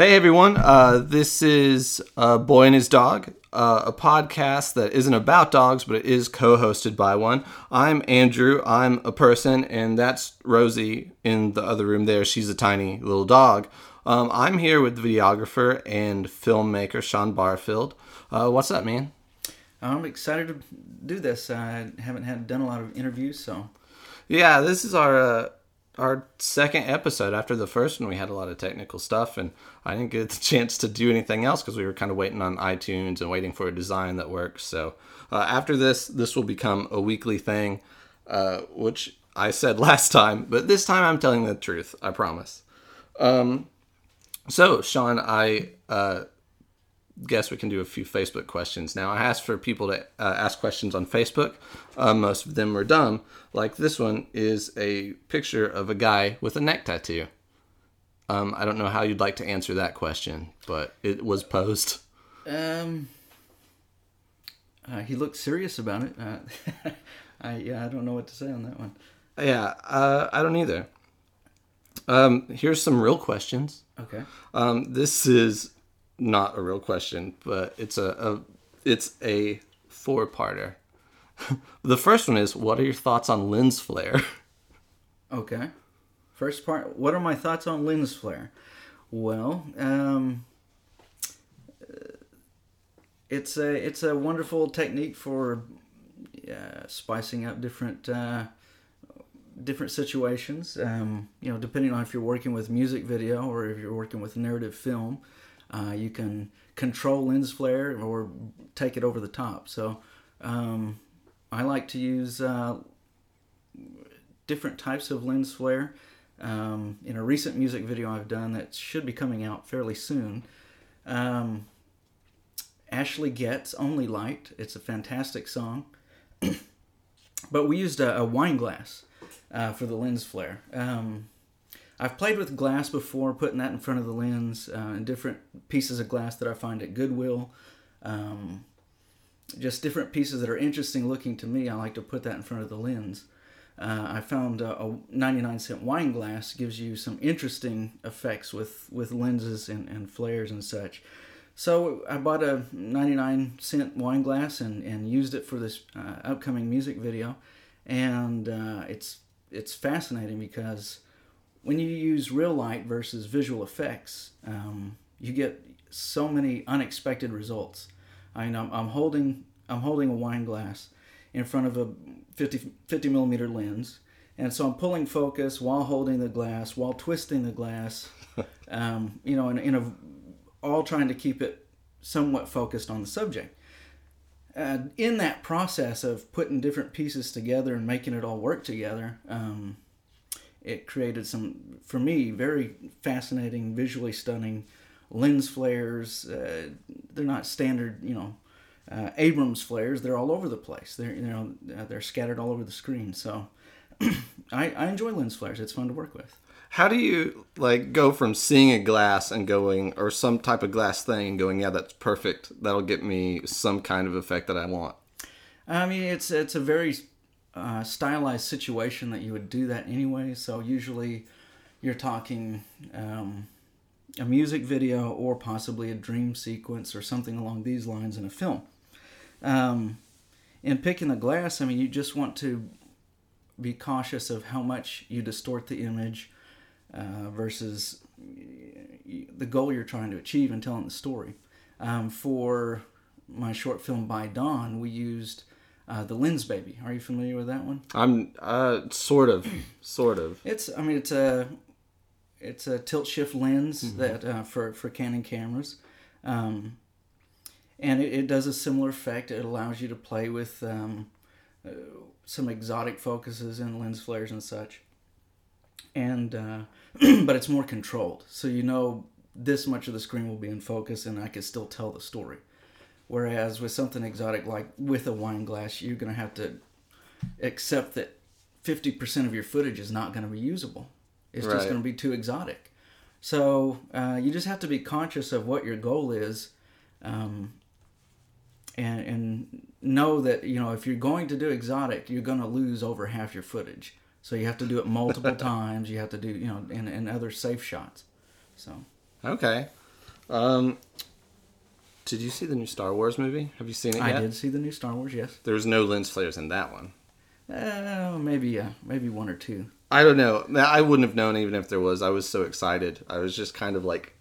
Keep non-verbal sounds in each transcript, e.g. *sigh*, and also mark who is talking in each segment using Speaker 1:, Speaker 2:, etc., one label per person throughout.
Speaker 1: Hey everyone, uh, this is uh, Boy and His Dog, uh, a podcast that isn't about dogs, but it is co hosted by one. I'm Andrew, I'm a person, and that's Rosie in the other room there. She's a tiny little dog. Um, I'm here with videographer and filmmaker Shawn Barfield. Uh, what's up, man?
Speaker 2: I'm excited to do this. I haven't had done a lot of interviews, so
Speaker 1: Yeah, this is our uh, our second episode. After the first one, we had a lot of technical stuff, and I didn't get the *laughs* chance to do anything else because we were kind of waiting on iTunes and waiting for a design that works. So uh, after this, this will become a weekly thing, uh, which I said *laughs* last time, but this time I'm telling the truth. I promise. Um, so Shawn, I uh, guess we can do a few Facebook questions now. I asked for people to uh, ask questions on Facebook. Uh, most of them were dumb. Like this one is a picture of a guy with a neck tattoo. Um, I don't know how you'd like to answer that question, but it was posed.
Speaker 2: um, uh, he looked serious about it. Uh, *laughs* I yeah, I don't know what to say on that one.
Speaker 1: Yeah, uh, I don't either. Um, here's some real questions.
Speaker 2: Okay.
Speaker 1: Um, this is not a real question, but it's a, a it's a four parter. *laughs* the first one is what are your thoughts on lens flare?
Speaker 2: Okay. First part. What are my thoughts on lens flare? Well, um, uh, it's a it's a wonderful technique for uh, spicing up different uh, different situations. Um, you know, depending on if you're working with music video or if you're working with narrative film, uh, you can control lens flare or take it over the top. So um, I like to use uh, different types of lens flare. Um, in a recent music video I've done that should be coming out fairly soon, um, Ashley Getz Only Light. It's a fantastic song. *clears throat* but we used a, a wine glass uh, for the lens flare. Um, I've played with glass before, putting that in front of the lens uh, and different pieces of glass that I find at Goodwill. Um, just different pieces that are interesting looking to me. I like to put that in front of the lens. Uh, I found uh, a 99 cent wine glass gives you some interesting effects with, with lenses and, and flares and such. So I bought a 99 cent wine glass and, and used it for this uh, upcoming music video. And uh, it's, it's fascinating because when you use real light versus visual effects, um, you get so many unexpected results. I mean, I'm, I'm holding I'm holding a wine glass in front of a 50, 50 millimeter lens, and so I'm pulling focus while holding the glass, while twisting the glass, *laughs* um, you know, in, in a all trying to keep it somewhat focused on the subject. Uh, in that process of putting different pieces together and making it all work together, um, it created some, for me, very fascinating, visually stunning lens flares. Uh, they're not standard, you know, uh, Abrams flares. They're all over the place. They're you know uh, they're scattered all over the screen. So *clears throat* I, I enjoy lens flares. It's fun to work with.
Speaker 1: How do you like go from seeing a glass and going or some type of glass thing and going, yeah, that's perfect. That'll get me some kind of effect that I want.
Speaker 2: I mean, it's it's a very uh, stylized situation that you would do that anyway. So usually, you're talking um, a music video or possibly a dream sequence or something along these lines in a film. Um, in picking the glass, I mean, you just want to be cautious of how much you distort the image uh, versus the goal you're trying to achieve in telling the story. Um, for my short film by Dawn, we used uh, the Lensbaby. Are you familiar with that one?
Speaker 1: I'm uh, sort of, sort of.
Speaker 2: It's I mean it's a it's a tilt shift lens mm-hmm. that uh, for for Canon cameras, um, and it, it, does a similar effect. It allows you to play with um, uh, some exotic focuses and lens flares and such, and uh, *clears throat* but it's more controlled. So you know this much of the screen will be in focus, and I can still tell the story. Whereas with something exotic like with a wine glass, you're going to have to accept that 50% of your footage is not going to be usable. It's right. just going to be too exotic. So uh, you just have to be conscious of what your goal is, um, and and know that you know if you're going to do exotic, you're going to lose over half your footage. So you have to do it multiple *laughs* times. You have to do you know and, and other safe shots. So
Speaker 1: okay, Um, did you see the new Star Wars movie? Have you seen it
Speaker 2: I did see the new Star Wars. Yes.
Speaker 1: There was no lens flares in that one.
Speaker 2: Uh, maybe uh, maybe one or two.
Speaker 1: I don't know. I wouldn't have known even if there was. I was so excited. I was just kind of like,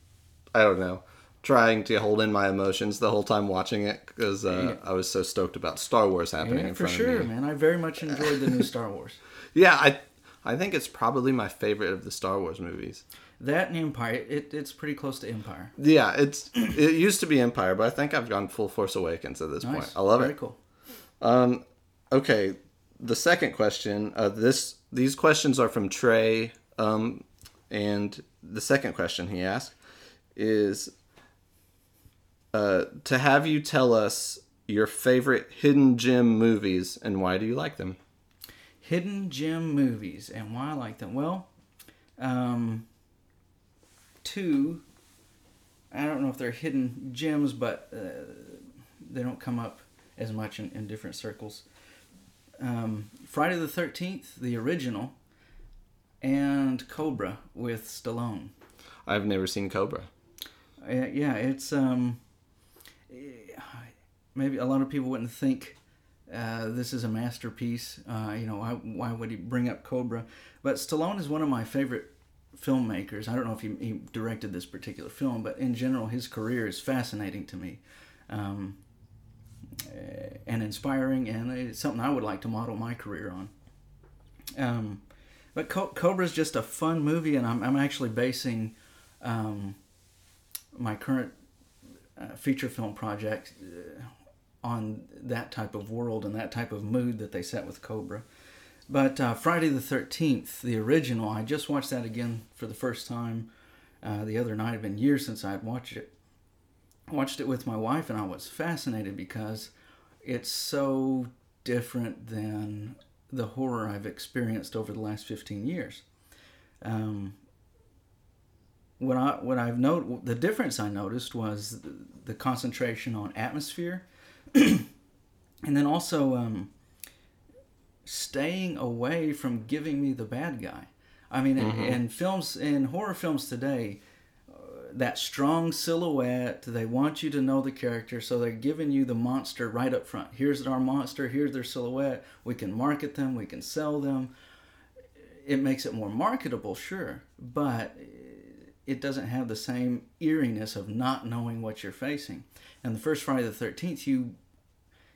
Speaker 1: I don't know, trying to hold in my emotions the whole time watching it because uh, I was so stoked about Star Wars happening
Speaker 2: Yeah,
Speaker 1: in
Speaker 2: for
Speaker 1: front
Speaker 2: sure,
Speaker 1: of me.
Speaker 2: man. I very much enjoyed the new Star Wars. *laughs*
Speaker 1: Yeah, I, I think it's probably my favorite of the Star Wars movies.
Speaker 2: That and Empire, it, it's pretty close to Empire.
Speaker 1: Yeah, it's it used to be Empire, but I think I've gone full Force Awakens at this
Speaker 2: Nice.
Speaker 1: point. I love
Speaker 2: Very
Speaker 1: it.
Speaker 2: Very cool.
Speaker 1: Um, okay, the second question. Uh, this these questions are from Trey. Um, and the second question he asked is uh, to have you tell us your favorite hidden gem movies and why do you like them?
Speaker 2: Hidden gem movies and why I like them. Well, um, two. I don't know if they're hidden gems, but uh, they don't come up as much in, in different circles. Um, Friday the Thirteenth, the original, and Cobra with Stallone.
Speaker 1: I've never seen Cobra.
Speaker 2: Uh, yeah, it's um, maybe a lot of people wouldn't think uh, this is a masterpiece. Uh, you know, why, why would he bring up Cobra? But Stallone is one of my favorite filmmakers. I don't know if he, he directed this particular film, but in general, his career is fascinating to me. Um, eh, and inspiring, and it's something I would like to model my career on. Um, but Co- Cobra is just a fun movie, and I'm, I'm actually basing um, my current uh, feature film project uh, on that type of world and that type of mood that they set with Cobra. But uh, Friday the 13th, the original, I just watched that again for the first time uh, the other night. It had been years since I had watched it. Watched it with my wife, and I was fascinated because it's so different than the horror I've experienced over the last 15 years. Um, what I what I've noted the difference I noticed was the, the concentration on atmosphere, *clears throat* and then also um, staying away from giving me the bad guy. I mean, in, in films in horror films today, uh, that strong silhouette. They want you to know the character, so they're giving you the monster right up front. Here's our monster. Here's their silhouette. We can market them. We can sell them. It makes it more marketable, sure, but it doesn't have the same eeriness of not knowing what you're facing. And the first Friday the Thirteenth, you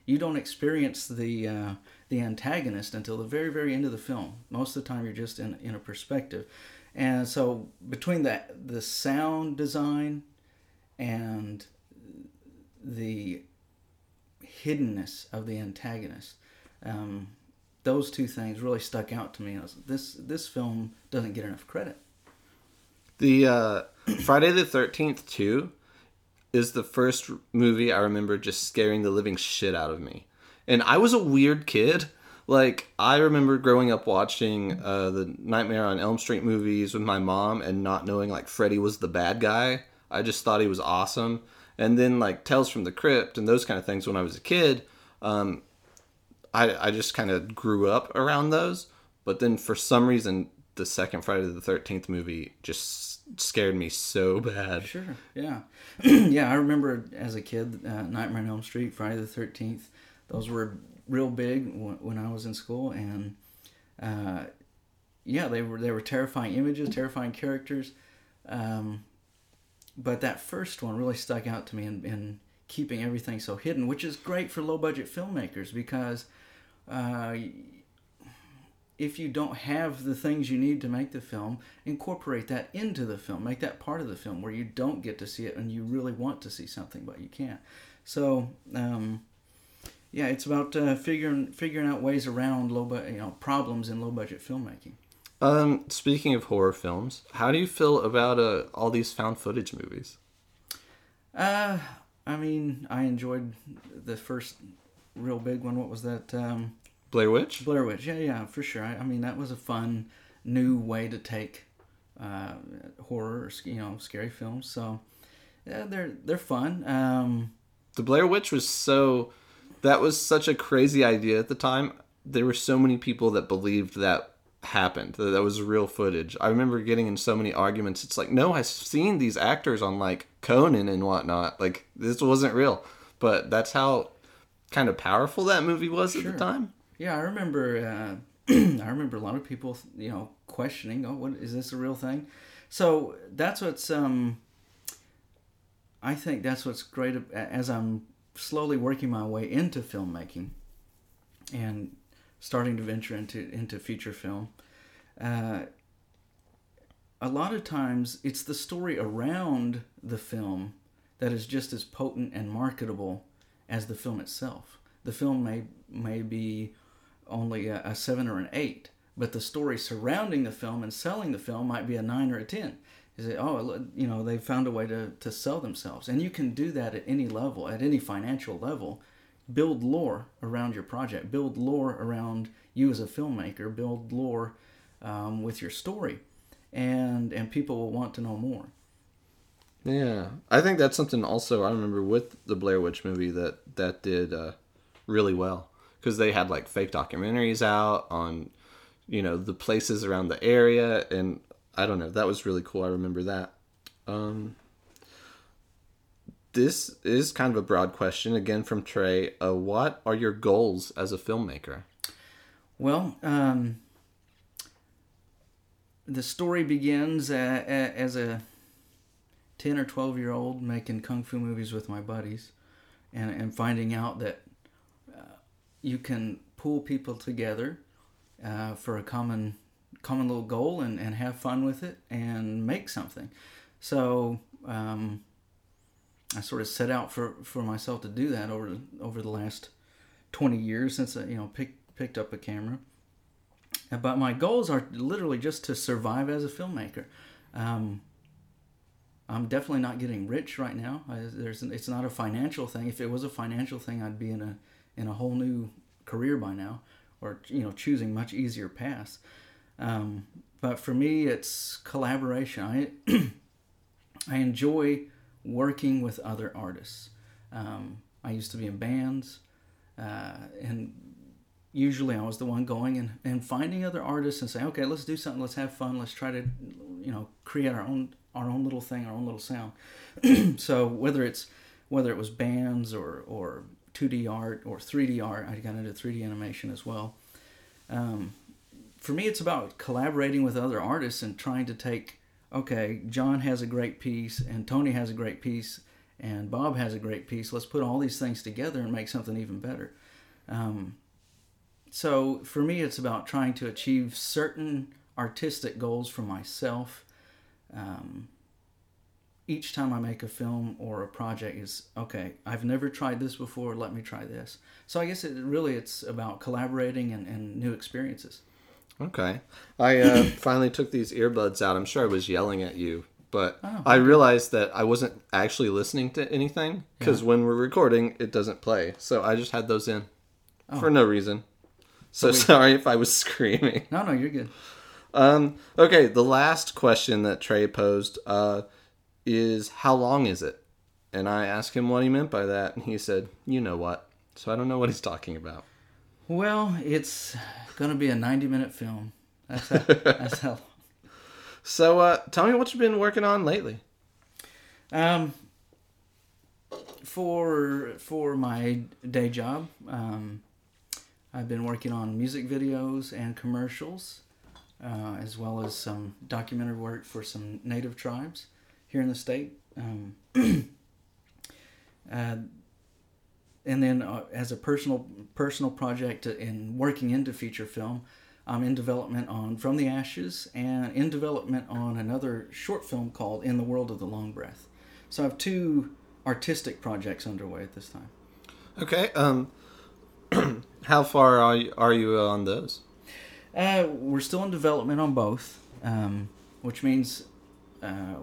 Speaker 2: you don't experience the uh, the antagonist until the very very end of the film. Most of the time, you're just in in a perspective, and so between that the sound design and the hiddenness of the antagonist. Um, those two things really stuck out to me. Was, this this film doesn't get enough credit.
Speaker 1: The uh, Friday the Thirteenth Two is the first movie I remember just scaring the living shit out of me, and I was a weird kid. Like I remember growing up watching uh, the Nightmare on Elm Street movies with my mom and not knowing like Freddy was the bad guy. I just thought he was awesome. And then like Tales from the Crypt and those kind of things when I was a kid, um, I I just kind of grew up around those. But then for some reason, the second Friday the Thirteenth movie just scared me so bad.
Speaker 2: Sure. Yeah. *clears throat* yeah, I remember as a kid, uh, Nightmare on Elm Street, Friday the Thirteenth. Those were real big when, when I was in school, and uh, yeah, they were they were terrifying images, terrifying characters. Um, but that first one really stuck out to me in, in keeping everything so hidden, which is great for low budget filmmakers because uh, if you don't have the things you need to make the film, incorporate that into the film. Make that part of the film where you don't get to see it and you really want to see something, but you can't. So, um, yeah, it's about uh, figuring figuring out ways around low, bu- you know, problems in low budget filmmaking.
Speaker 1: Um, speaking of horror films, how do you feel about uh, all these found footage movies?
Speaker 2: Uh, I mean, I enjoyed the first real big one. What was that? Um,
Speaker 1: Blair Witch?
Speaker 2: Blair Witch. Yeah, yeah, for sure. I, I mean, that was a fun new way to take uh, horror, or, you know, scary films. So yeah, they're they're fun. Um,
Speaker 1: The Blair Witch was so. That was such a crazy idea at the time. There were so many people that believed that happened. That, that was real footage. I remember getting in so many arguments. It's like, no, I've seen these actors on like Conan and whatnot. Like this wasn't real, but that's how kind of powerful that movie was at the time.
Speaker 2: Yeah, I remember. Uh, *clears throat* I remember a lot of people, you know, questioning, "Oh, what is this a real thing?" So that's what's. Um, I think that's what's great as I'm slowly working my way into filmmaking, and starting to venture into into feature film. Uh, a lot of times, it's the story around the film that is just as potent and marketable as the film itself. The film may may be only a, a seven or an eight, but the story surrounding the film and selling the film might be a nine or a ten. Is it oh you know they found a way to, to sell themselves. And you can do that at any level at any financial level. Build lore around your project. Build lore around you as a filmmaker. Build lore um, with your story. And and people will want to know more.
Speaker 1: Yeah. I think that's something also i remember with the blair witch movie that that did uh, really well because they had like fake documentaries out on you know the places around the area and i don't know that was really cool i remember that. Um this is kind of a broad question again from trey uh, what are your goals as a filmmaker?
Speaker 2: Well um the story begins uh, as a 10 or 12 year old making kung fu movies with my buddies and, and finding out that you can pull people together uh, for a common common little goal and, and have fun with it and make something. So um, I sort of set out for, for myself to do that over over the last 20 years since I you know picked picked up a camera. But my goals are literally just to survive as a filmmaker. Um, I'm definitely not getting rich right now. I, there's it's not a financial thing. If it was a financial thing, I'd be in a in a whole new career by now, or you know, choosing much easier paths. Um, but for me, it's collaboration. I *clears throat* I enjoy working with other artists. Um, I used to be in bands, uh, and usually I was the one going and, and finding other artists and saying, okay, let's do something, let's have fun, let's try to, you know, create our own our own little thing, our own little sound. *clears throat* so whether it's whether it was bands or or 2D art or 3D art. I got into 3D animation as well. Um, for me, it's about collaborating with other artists and trying to take, okay, John has a great piece, and Tony has a great piece, and Bob has a great piece. Let's put all these things together and make something even better. Um, so for me, it's about trying to achieve certain artistic goals for myself. Um, each time I make a film or a project is okay. I've never tried this before. Let me try this. So I guess it really it's about collaborating and, and new experiences.
Speaker 1: Okay, I uh, *coughs* finally took these earbuds out. I'm sure I was yelling at you, but oh, okay. I realized that I wasn't actually listening to anything because yeah. when we're recording, it doesn't play. So I just had those in oh. for no reason. So, so we... sorry if I was *laughs* screaming.
Speaker 2: No, no, you're good.
Speaker 1: Um, okay, the last question that Trey posed. Uh, is how long is it? And I asked him what he meant by that, and he said, "You know what." So I don't know what he's talking about.
Speaker 2: Well, it's going to be a 90-minute film. That's how, *laughs* that's how.
Speaker 1: So, uh, tell me what you've been working on lately.
Speaker 2: Um, for for my day job, um, I've been working on music videos and commercials, uh, as well as some documentary work for some native tribes here in the state. Um, *clears throat* uh, and then uh, as a personal personal project in working into feature film, I'm in development on From the Ashes and in development on another short film called In the World of the Long Breath. So I have two artistic projects underway at this time.
Speaker 1: Okay. Um, *clears throat* how far are you, are you on those?
Speaker 2: Uh, we're still in development on both, um, which means uh,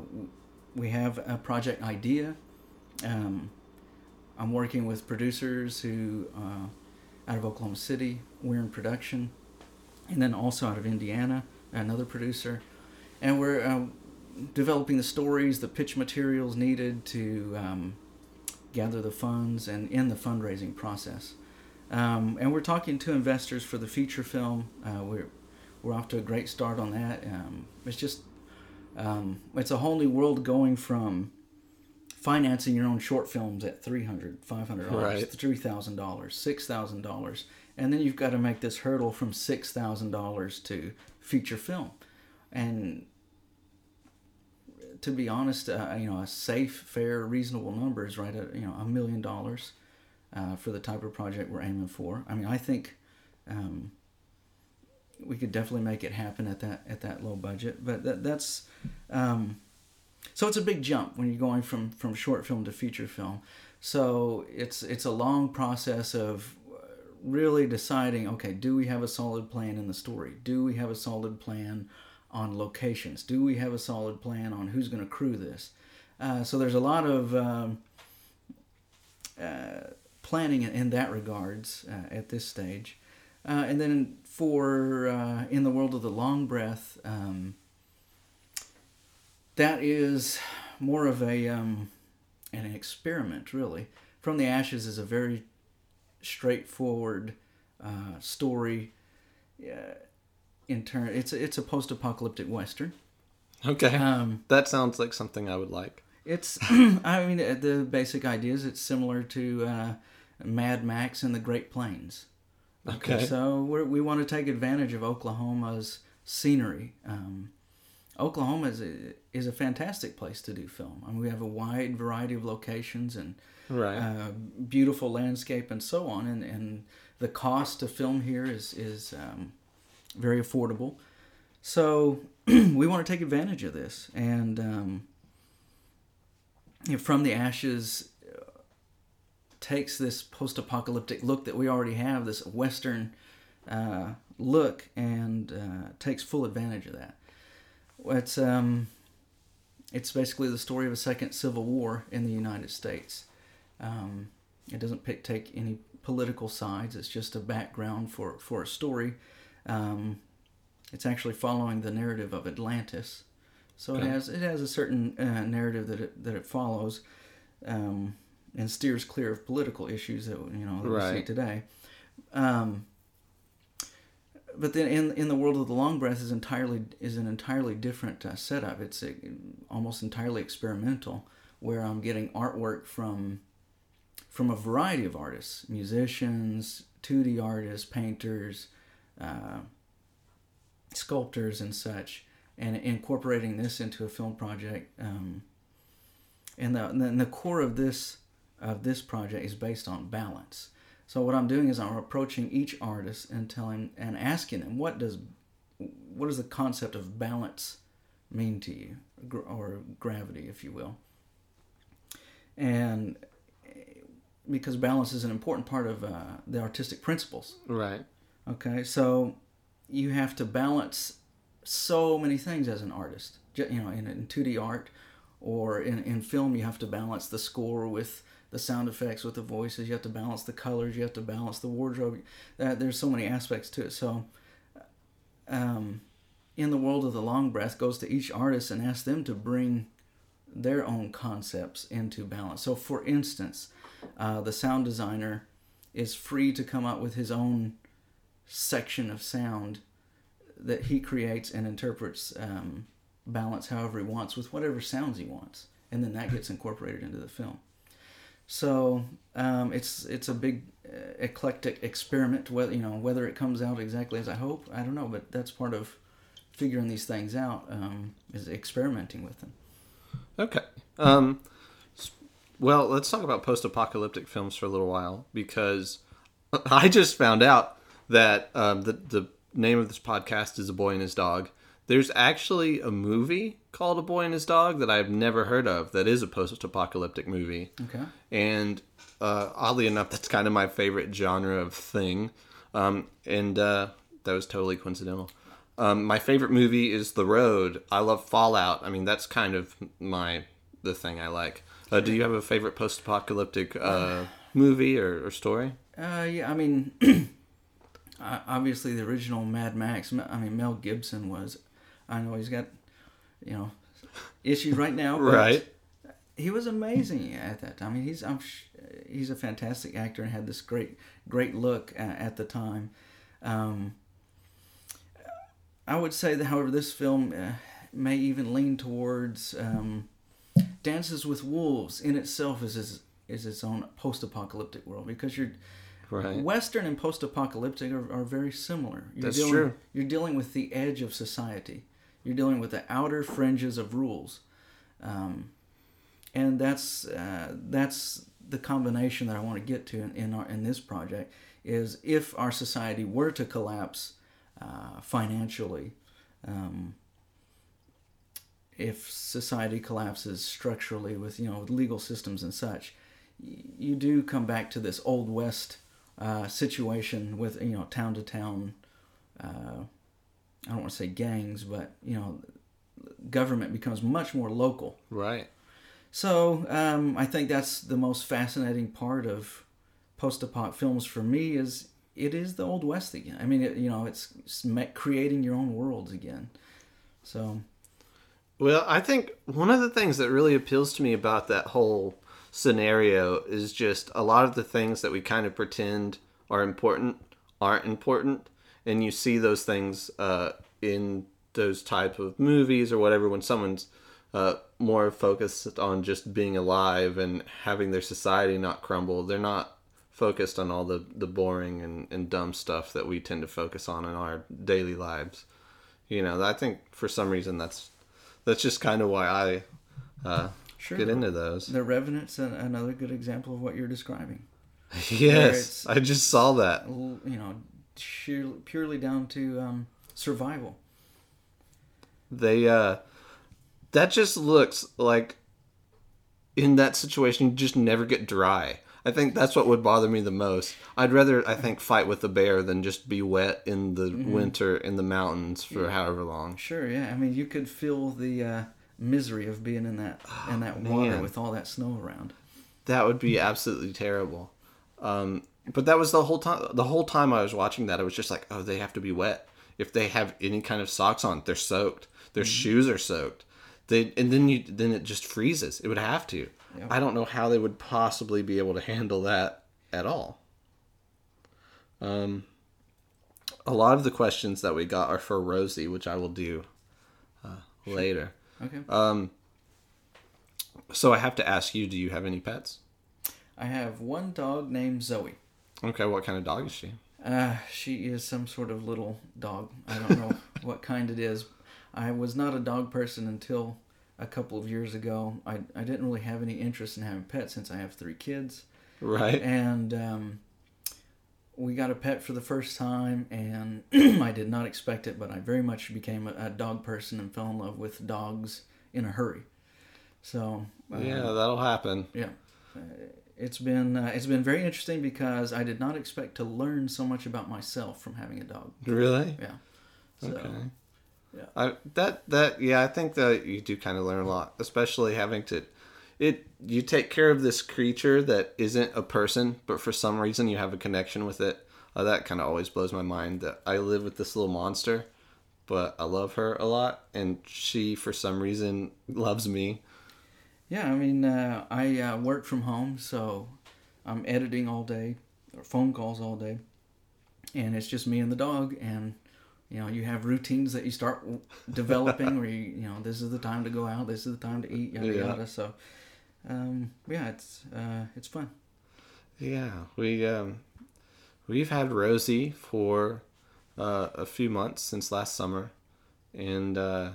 Speaker 2: we have a project idea. Um, I'm working with producers who, uh, out of Oklahoma City, we're in production, and then also out of Indiana, another producer, and we're uh, developing the stories, the pitch materials needed to um, gather the funds and in the fundraising process. Um, and we're talking to investors for the feature film. Uh, we're we're off to a great start on that. Um, it's just um, it's a whole new world going from financing your own short films at $300, 500 dollars
Speaker 1: Right.
Speaker 2: three thousand dollars six thousand dollars and then you've got to make this hurdle from six thousand dollars to feature film and to be honest uh, you know a safe fair reasonable number is right at you know a million dollars uh, for the type of project we're aiming for i mean i think um, we could definitely make it happen at that at that low budget but that, that's um, so it's a big jump when you're going from from short film to feature film. So it's it's a long process of uh, really deciding okay do we have a solid plan in the story? Do we have a solid plan on locations? Do we have a solid plan on who's going to crew this? Uh, so there's a lot of um, uh, planning in, that regards uh, at this stage uh, and then for uh, in the world of the long breath um, that is more of a um, an experiment, really. From the Ashes is a very straightforward uh, story. Uh, in turn, it's a, it's a post-apocalyptic western.
Speaker 1: Okay.
Speaker 2: Um,
Speaker 1: that sounds like something I would like.
Speaker 2: it's *clears throat* I mean the basic idea is it's similar to uh, Mad Max and the Great Plains.
Speaker 1: Okay.
Speaker 2: So we're, we want to take advantage of Oklahoma's scenery. Um, Oklahoma is a, is a fantastic place to do film. I mean, we have a wide variety of locations and
Speaker 1: Right.
Speaker 2: uh, beautiful landscape and so on. And, and the cost to film here is is um, very affordable. So *clears throat* we want to take advantage of this. And um, you know, from the ashes takes this post-apocalyptic look that we already have, this Western uh, look, and uh, takes full advantage of that. It's um, it's basically the story of a second civil war in the United States. Um, it doesn't pick, take any political sides. It's just a background for for a story. Um, it's actually following the narrative of Atlantis, so it has it has a certain uh, narrative that it that it follows, um, and steers clear of political issues that you know that we see today. Um, but then in in the world of the long breath is entirely is an entirely different uh, setup. It's a, almost entirely experimental, where I'm getting artwork from from a variety of artists, musicians, 2D artists, painters, uh, sculptors, and such, and incorporating this into a film project. Um, and the and the core of this of this project is based on balance. So what I'm doing is I'm approaching each artist and telling and asking them what does what does the concept of balance mean to you, or gravity, if you will. And because balance is an important part of uh, the artistic principles.
Speaker 1: right.
Speaker 2: Okay, so you have to balance so many things as an artist. You know, in, in 2D art or in, in film, you have to balance the score with the sound effects, with the voices. You have to balance the colors. You have to balance the wardrobe. Uh, there's so many aspects to it. So, um, in the world of the long breath, goes to each artist and asks them to bring their own concepts into balance. So, for instance, uh, the sound designer is free to come up with his own section of sound that he creates and interprets um, balance however he wants with whatever sounds he wants, and then that gets incorporated into the film. So um, it's it's a big uh, eclectic experiment. Whether you know whether it comes out exactly as I hope, I don't know, but that's part of figuring these things out um, is experimenting with them.
Speaker 1: Okay. Um, well, let's talk about post-apocalyptic films for a little while because *laughs* I just found out that um, the the name of this podcast is A Boy and His Dog. There's actually a movie called A Boy and His Dog that I've never heard of. That is a post-apocalyptic movie,
Speaker 2: Okay.
Speaker 1: and uh, oddly enough, that's kind of my favorite genre of thing. Um, and uh, that was totally coincidental. Um, my favorite movie is The Road. I love Fallout. I mean, that's kind of my the thing I like. Uh, do you have a favorite post-apocalyptic uh, movie or, or story?
Speaker 2: Uh, yeah, I mean, *clears throat* obviously the original Mad Max. I mean, Mel Gibson was. I know he's got, you know, issues right now.
Speaker 1: Right.
Speaker 2: He was amazing at that time. I mean, he's I'm sh- he's a fantastic actor and had this great great look uh, at the time. Um, I would say that, however, this film uh, may even lean towards um, Dances with Wolves in itself is is, is its own post-apocalyptic world because you're
Speaker 1: Right.
Speaker 2: Western and post-apocalyptic are, are very similar. You're
Speaker 1: That's
Speaker 2: dealing,
Speaker 1: true.
Speaker 2: You're dealing with the edge of society. You're dealing with the outer fringes of rules, um, and that's uh, that's the combination that I want to get to in in, our, in this project. Is if our society were to collapse uh, financially, um, if society collapses structurally with you know with legal systems and such, you do come back to this old west uh, situation with you know town to town. I don't want to say gangs, but you know, government becomes much more local.
Speaker 1: Right.
Speaker 2: So um, I think that's the most fascinating part of post-apoc films for me is it is the old west again. I mean, it, you know, it's, it's creating your own worlds again. So
Speaker 1: Well, I think one of the things that really appeals to me about that whole scenario is just a lot of the things that we kind of pretend are important aren't important, and you see those things uh, in those type of movies or whatever when someone's uh, more focused on just being alive and having their society not crumble. They're not focused on all the, the boring and, and dumb stuff that we tend to focus on in our daily lives. You know, I think for some reason that's that's just kind of why I uh,
Speaker 2: sure,
Speaker 1: get into those.
Speaker 2: The Revenant's an, another good example of what you're describing. *laughs*
Speaker 1: yes, I just saw that.
Speaker 2: You know, purely down to um, survival.
Speaker 1: They uh, that just looks like in that situation you just never get dry. I think that's what would bother me the most. I'd rather I think fight with a bear than just be wet in the winter in the mountains for however long.
Speaker 2: Sure, yeah. I mean, you could feel the uh, misery of being in that in that water
Speaker 1: man.
Speaker 2: with all that snow around.
Speaker 1: That would be absolutely terrible. Um, but that was the whole time. The whole time I was watching that, I was just like, "Oh, they have to be wet. If they have any kind of socks on, they're soaked. Their shoes are soaked. They and then you then it just freezes. It would have to. I don't know how they would possibly be able to handle that at all. Um, a lot of the questions that we got are for Rosie, which I will do uh, later.
Speaker 2: Okay.
Speaker 1: Um, so I have to ask you: Do you have any pets?
Speaker 2: I have one dog named Zoe.
Speaker 1: Okay, what kind of dog is she?
Speaker 2: Uh, she is some sort of little dog. I don't know *laughs* what kind it is. I was not a dog person until a couple of years ago. I, I didn't really have any interest in having pets since I have three kids.
Speaker 1: Right.
Speaker 2: And um, we got a pet for the first time, and *clears throat* I did not expect it, but I very much became a, a dog person and fell in love with dogs in a hurry. So uh,
Speaker 1: Yeah, that'll happen.
Speaker 2: yeah. Uh, it's been uh, it's been very interesting because I did not expect to learn so much about myself from having a dog.
Speaker 1: Really?
Speaker 2: Yeah. So,
Speaker 1: Okay.
Speaker 2: yeah.
Speaker 1: I that that yeah, I think that you do kind of learn a lot, especially having to it you take care of this creature that isn't a person, but for some reason you have a connection with it. Uh, that kind of always blows my mind that I live with this little monster, but I love her a lot and she for some reason loves me.
Speaker 2: Yeah, I mean, uh, I uh, work from home, so I'm editing all day, or phone calls all day, and it's just me and the dog. And you know, you have routines that you start w- developing, where you you know, this is the time to go out, this is the time to eat, yada
Speaker 1: Yeah.
Speaker 2: yada. So, um, yeah, it's uh, it's fun.
Speaker 1: Yeah, we um, we've had Rosie for uh, a few months since last summer, and uh,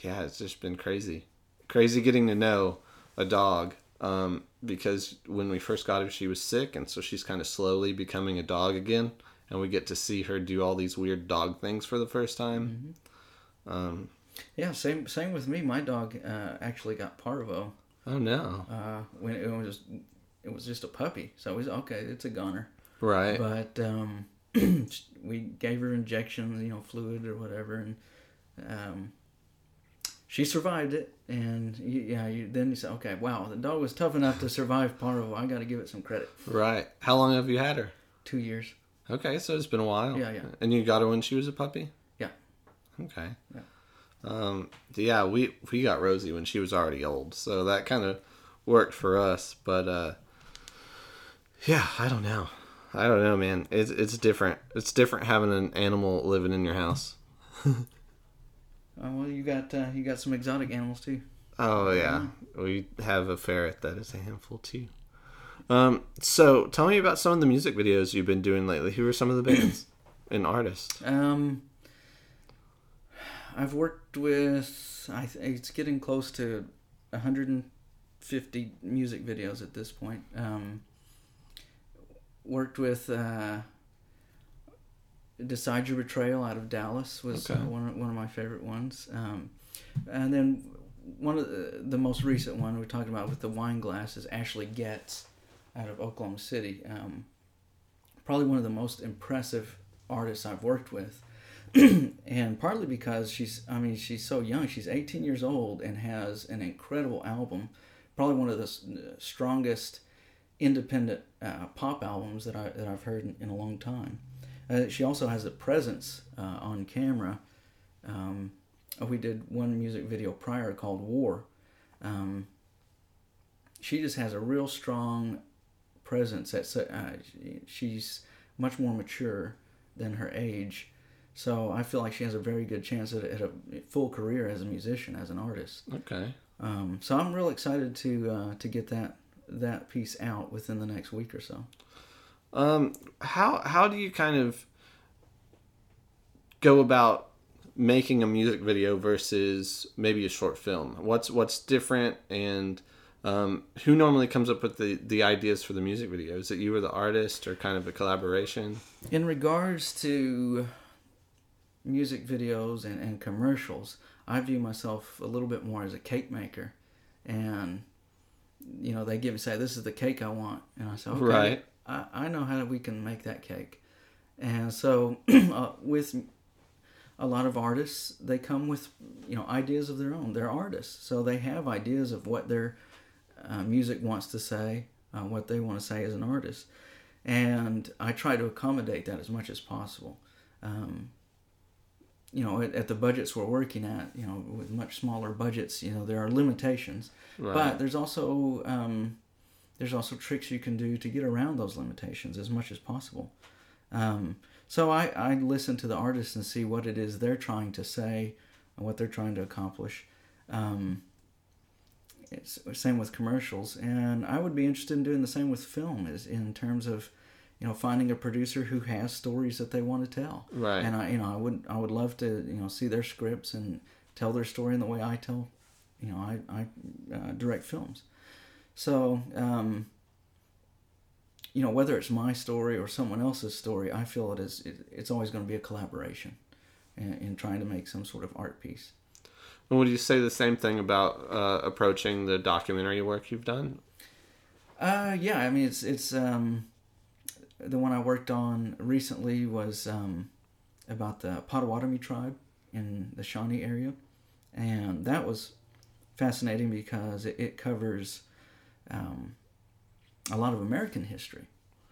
Speaker 1: yeah, it's just been crazy, crazy getting to know a dog. Um, because when we first got her, she was sick, and so she's kind of slowly becoming a dog again, and we get to see her do all these weird dog things for the first time. Um,
Speaker 2: Yeah, same same with me. My dog uh, actually got parvo
Speaker 1: oh no,
Speaker 2: uh, when it was it was just a puppy, so it was okay. It's a goner.
Speaker 1: right?
Speaker 2: but um, *clears throat* we gave her injections, you know, fluid or whatever, and um, she survived it. And you, yeah, you, then you say, okay, wow, the dog was tough enough to survive parvo. I got to give it some credit.
Speaker 1: right. How long have you had her?
Speaker 2: Two years.
Speaker 1: Okay, so it's been a while.
Speaker 2: Yeah, yeah.
Speaker 1: And you got her when she was a puppy.
Speaker 2: Yeah.
Speaker 1: Okay.
Speaker 2: Yeah.
Speaker 1: Um. Yeah, we we got Rosie when she was already old, so that kind of worked for us. But uh, yeah, I don't know. I don't know, man. It's it's different. It's different having an animal living in your house. *laughs*
Speaker 2: Oh well, you got uh, you got some exotic animals too.
Speaker 1: Oh yeah, we have a ferret that is a handful too. Um, so tell me about some of the music videos you've been doing lately. Who are some of the bands *clears throat* and artists?
Speaker 2: Um, I've worked with. I th- it's getting close to 150 music videos at this point. Um, worked with uh, Decide Your Betrayal out of Dallas was
Speaker 1: Okay.
Speaker 2: uh, one of, one of my favorite ones. Um, and then one of the, the most recent one we talked about with the wine glass is Ashley Getz out of Oklahoma City. Um, probably one of the most impressive artists I've worked with. *clears throat* and partly because she's, I mean, she's so young. She's 18 years old and has an incredible album. Probably one of the strongest independent uh, pop albums that, I, that I've heard in, in a long time. Uh, she also has a presence uh, on camera. Um, we did one music video prior called War. Um, she just has a real strong presence. That's uh, she's much more mature than her age, so I feel like she has a very good chance at, a- at a full career as a musician, as an artist.
Speaker 1: Okay.
Speaker 2: Um, so I'm real excited to uh, to get that that piece out within the next week or so.
Speaker 1: Um, how how do you kind of go about making a music video versus maybe a short film? What's what's different and um, who normally comes up with the, the ideas for the music video? Is it you or the artist or kind of a collaboration?
Speaker 2: In regards to music videos and, and commercials, I view myself a little bit more as a cake maker. And, you know, they give me, say, this is the cake I want. And I say, okay,
Speaker 1: Right.
Speaker 2: I, I know how we can make that cake. And so *clears throat* uh, with a lot of artists, they come with, you know, ideas of their own. They're artists. So they have ideas of what their uh, music wants to say, uh, what they want to say as an artist and I try to accommodate that as much as possible. Um, you know, at, at the budgets we're working at, you know, with much smaller budgets, you know, there are limitations,
Speaker 1: Right.
Speaker 2: but there's also um, there's also tricks you can do to get around those limitations as much as possible. Um, so I, I listen to the artists and see what it is they're trying to say and what they're trying to accomplish. Um, it's same with commercials, and I would be interested in doing the same with film, is in terms of, you know, finding a producer who has stories that they want to tell.
Speaker 1: Right.
Speaker 2: And I, you know, I would I would love to you know see their scripts and tell their story in the way I tell, you know, I I uh, direct films. So, um, you know, whether it's my story or someone else's story, I feel it is it, it's always going to be a collaboration in, in trying to make some sort of art piece.
Speaker 1: And would you say the same thing about uh, approaching the documentary work you've done?
Speaker 2: Uh, yeah, I mean it's it's um, the one I worked on recently was um, about the Potawatomi tribe in the Shawnee area, and that was fascinating because it, it covers um, a lot of American history.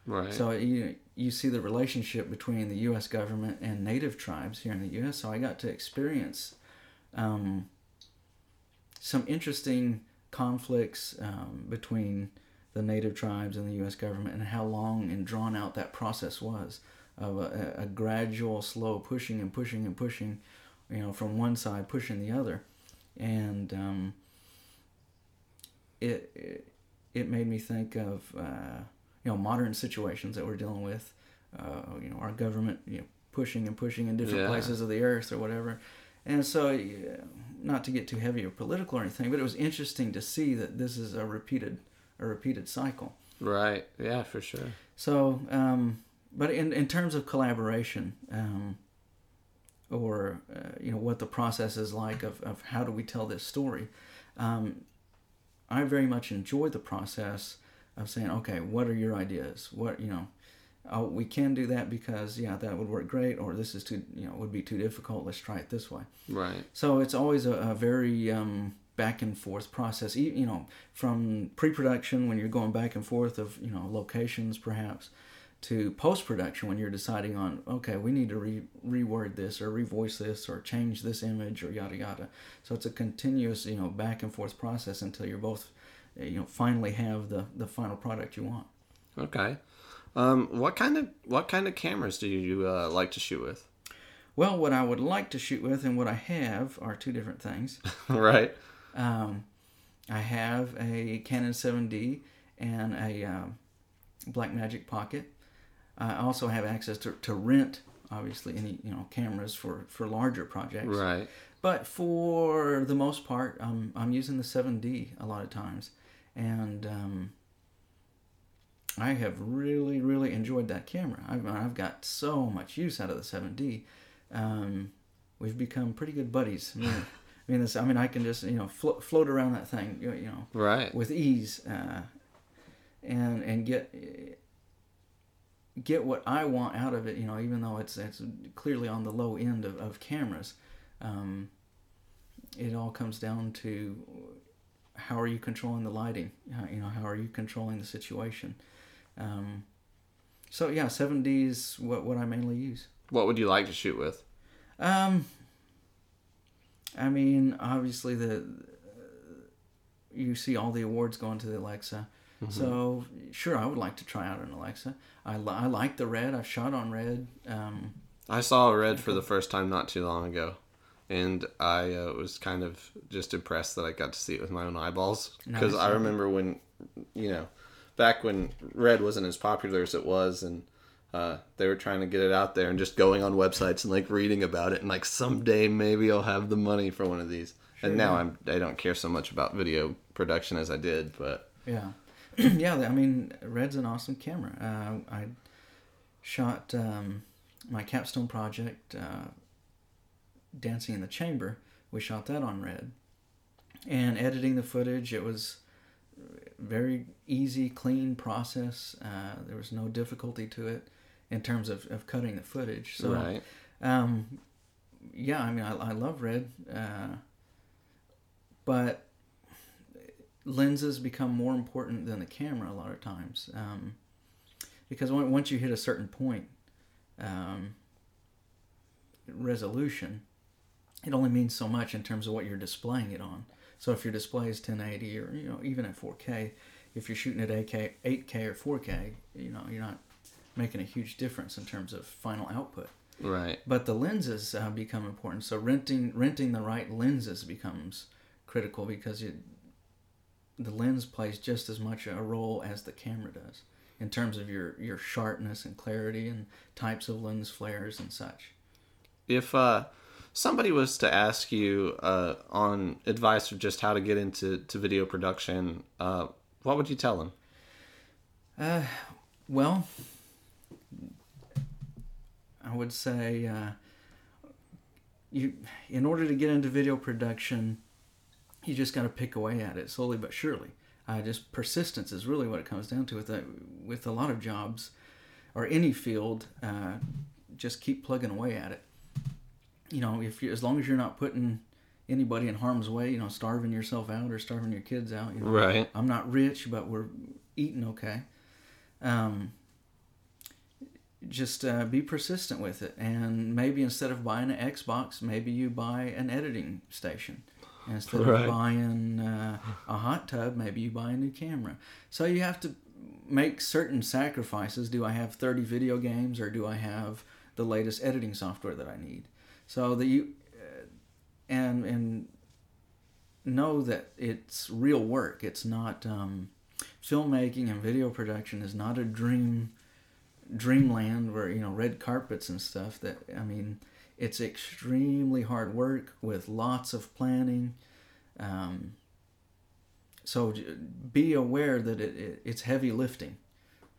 Speaker 1: Right.
Speaker 2: So you you see the relationship between the U.S. government and Native tribes here in the U.S. So I got to experience um, some interesting conflicts um, between the Native tribes and the U.S. government, and how long and drawn out that process was of a, a gradual, slow pushing and pushing and pushing, you know, from one side pushing the other, and um, it, it it made me think of uh, you know modern situations that we're dealing with. Uh, you know, our government you know pushing and pushing in different
Speaker 1: Yeah.
Speaker 2: places of the earth or whatever. And so, not to get too heavy or political or anything, but it was interesting to see that this is a repeated a repeated cycle.
Speaker 1: right. Yeah, for sure.
Speaker 2: So, um, but in in terms of collaboration, um, or uh, you know what the process is like of, of how do we tell this story, um, I very much enjoy the process of saying, okay, what are your ideas? What you know, oh, we can do that because yeah, that would work great, or this is too you know would be too difficult. Let's try it this way.
Speaker 1: Right.
Speaker 2: So it's always a, a very um, back and forth process. You know, from pre-production when you're going back and forth of you know locations perhaps, to post-production when you're deciding on okay we need to re- reword this or revoice this or change this image or yada yada. So it's a continuous you know back and forth process until you're both uh, you know finally have the the final product you want.
Speaker 1: Okay. Um, what kind of what kind of cameras do you uh, like to shoot with?
Speaker 2: Well, what I would like to shoot with and what I have are two different things. *laughs*
Speaker 1: right.
Speaker 2: Um, I have a Canon 7D and a um, Blackmagic Pocket. I also have access to, to rent, obviously, any you know cameras for, for larger projects.
Speaker 1: Right.
Speaker 2: But for the most part, um, I'm using the 7D a lot of times, and um, I have really, really enjoyed that camera. I've, I've got so much use out of the 7D. Um, we've become pretty good buddies. I mean, I mean, this, I mean, I can just you know flo- float around that thing, you you know,
Speaker 1: Right.
Speaker 2: with ease, uh, and and get get what I want out of it. You know, even though it's it's clearly on the low end of, of cameras, um, it all comes down to how are you controlling the lighting? How, you know, how are you controlling the situation? Um, so yeah, 7D is what what I mainly use.
Speaker 1: What would you like to shoot with?
Speaker 2: Um, I mean, obviously the you see all the awards going to the Alexa. So sure, I would like to try out an Alexa. I, li- I like the red. I've shot on red. Um,
Speaker 1: I saw a red for the first time not too long ago, and I uh, was kind of just impressed that I got to see it with my own eyeballs. Because
Speaker 2: Nice.
Speaker 1: I remember when, you know, back when red wasn't as popular as it was, and uh, they were trying to get it out there, and just going on websites and like reading about it, and like someday maybe I'll have the money for one of these. and now I'm I don't care so much about video production as I did, but
Speaker 2: yeah, *clears throat* yeah. I mean, red's an awesome camera. Uh, I shot um, my capstone project, uh, Dancing in the Chamber. We shot that on red, and editing the footage. It was very easy, clean process. Uh, there was no difficulty to it in terms of, of cutting the footage. So,
Speaker 1: right,
Speaker 2: um, yeah, I mean, I, I love red, uh, but lenses become more important than the camera a lot of times um, because once you hit a certain point, um, resolution, it only means so much in terms of what you're displaying it on. So if your display is 1080 or you know even at 4K, if you're shooting at 8K, 8K or 4K, you know you're not making a huge difference in terms of final output.
Speaker 1: right,
Speaker 2: But the lenses uh, become important. So renting renting the right lenses becomes critical because it, the lens plays just as much a role as the camera does in terms of your your sharpness and clarity and types of lens flares and such.
Speaker 1: if uh, somebody was to ask you uh, on advice of just how to get into to video production, uh, what would you tell them?
Speaker 2: Uh, well, I would say uh, you, in order to get into video production, you just got to pick away at it slowly but surely. Uh, just persistence is really what it comes down to with a, with a lot of jobs or any field. Uh, just keep plugging away at it. You know, if you as long as you're not putting anybody in harm's way, you know, starving yourself out or starving your kids out. You know,
Speaker 1: Right.
Speaker 2: I'm not rich, but we're eating okay. Um, just uh, be persistent with it, and maybe instead of buying an Xbox, maybe you buy an editing station. Instead
Speaker 1: Right.
Speaker 2: of buying uh, a hot tub, maybe you buy a new camera. So you have to make certain sacrifices. Do I have 30 video games, or do I have the latest editing software that I need? So that you uh, and and know that it's real work. It's not um, filmmaking and video production is not a dream dreamland where you know red carpets and stuff. That I mean, it's extremely hard work with lots of planning. Um, so be aware that it, it, it's heavy lifting.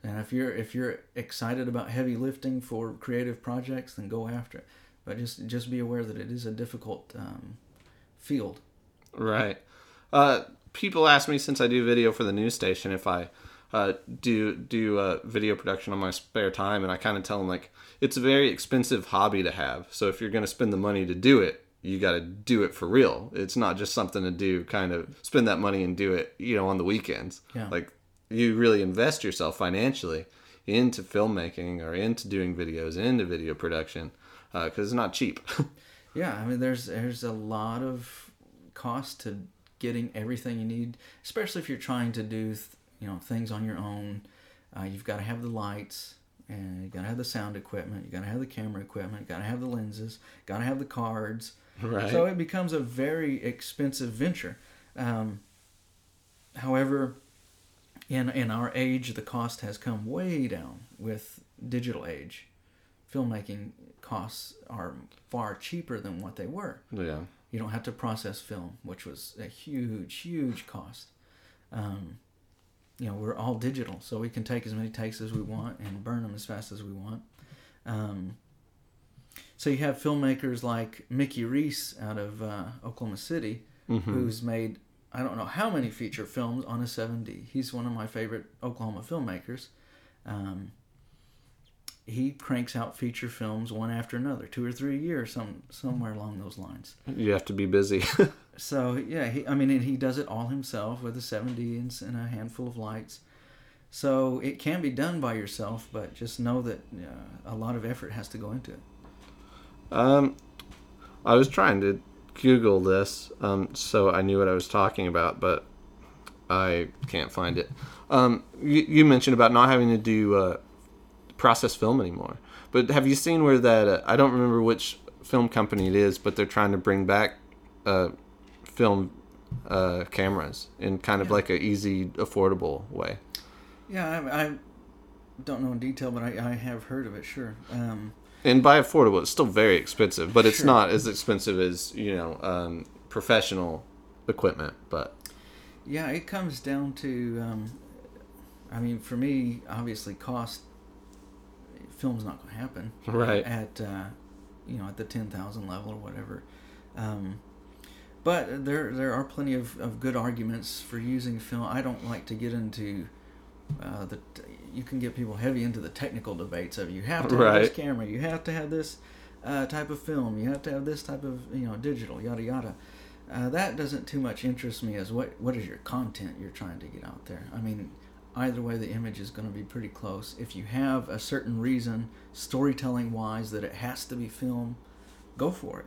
Speaker 2: And if you're if you're excited about heavy lifting for creative projects, then go after it. But just just be aware that it is a difficult um, field.
Speaker 1: Right. Uh, people ask me since I do video for the news station if I uh, do do uh, video production on my spare time, and I kind of tell them like it's a very expensive hobby to have. So if you're going to spend the money to do it, you got to do it for real. It's not just something to do, kind of spend that money and do it, you know, on the weekends.
Speaker 2: Yeah.
Speaker 1: Like you really invest yourself financially into filmmaking or into doing videos, into video production, because it's not cheap. *laughs*
Speaker 2: Yeah, I mean, there's there's a lot of cost to getting everything you need, especially if you're trying to do th- you know things on your own. Uh, you've got to have the lights, and you gotta have the sound equipment, you gotta have the camera equipment, you gotta have the lenses, gotta have the cards.
Speaker 1: Right.
Speaker 2: So it becomes a very expensive venture. Um, however, in in our age, the cost has come way down with digital age. Filmmaking costs are far cheaper than what they were.
Speaker 1: yeah.
Speaker 2: You don't have to process film, which was a huge, huge cost. Um, you know, we're all digital, so we can take as many takes as we want and burn them as fast as we want. Um, so you have filmmakers like Mickey Reese out of uh, Oklahoma City, who's made I don't know how many feature films on a 7D. He's one of my favorite Oklahoma filmmakers. Um, he cranks out feature films one after another, two or three a year, some somewhere along those lines.
Speaker 1: You have to be busy. *laughs*
Speaker 2: So yeah, he, I mean, and he does it all himself with a 7D and, and a handful of lights. So it can be done by yourself, but just know that uh, a lot of effort has to go into it.
Speaker 1: Um, I was trying to Google this, um, so I knew what I was talking about, but I can't find it. Um, you, you mentioned about not having to do uh, process film anymore, but have you seen where that? Uh, I don't remember which film company it is, but they're trying to bring back uh, film uh, cameras in kind of
Speaker 2: Yeah.
Speaker 1: like an easy, affordable way.
Speaker 2: Yeah, I, I don't know in detail, but I, I have heard of it. Sure. Um,
Speaker 1: And by affordable, it's still very expensive, but it's
Speaker 2: Sure.
Speaker 1: not as expensive as you know um, professional equipment. But
Speaker 2: yeah, it comes down to, um, I mean, for me, obviously, cost. Film's not going to happen.
Speaker 1: Right.
Speaker 2: At uh, you know at the ten thousand level or whatever. Um, but there there are plenty of, of good arguments for using film. I don't like to get into uh, the. You can get people heavy into the technical debates of you have to have this camera, you have to have this uh, type of film, you have to have this type of you know digital, yada yada. Uh, that doesn't too much interest me as what what is your content you're trying to get out there. I mean, either way, the image is going to be pretty close. If you have a certain reason, storytelling wise, that it has to be film, go for it.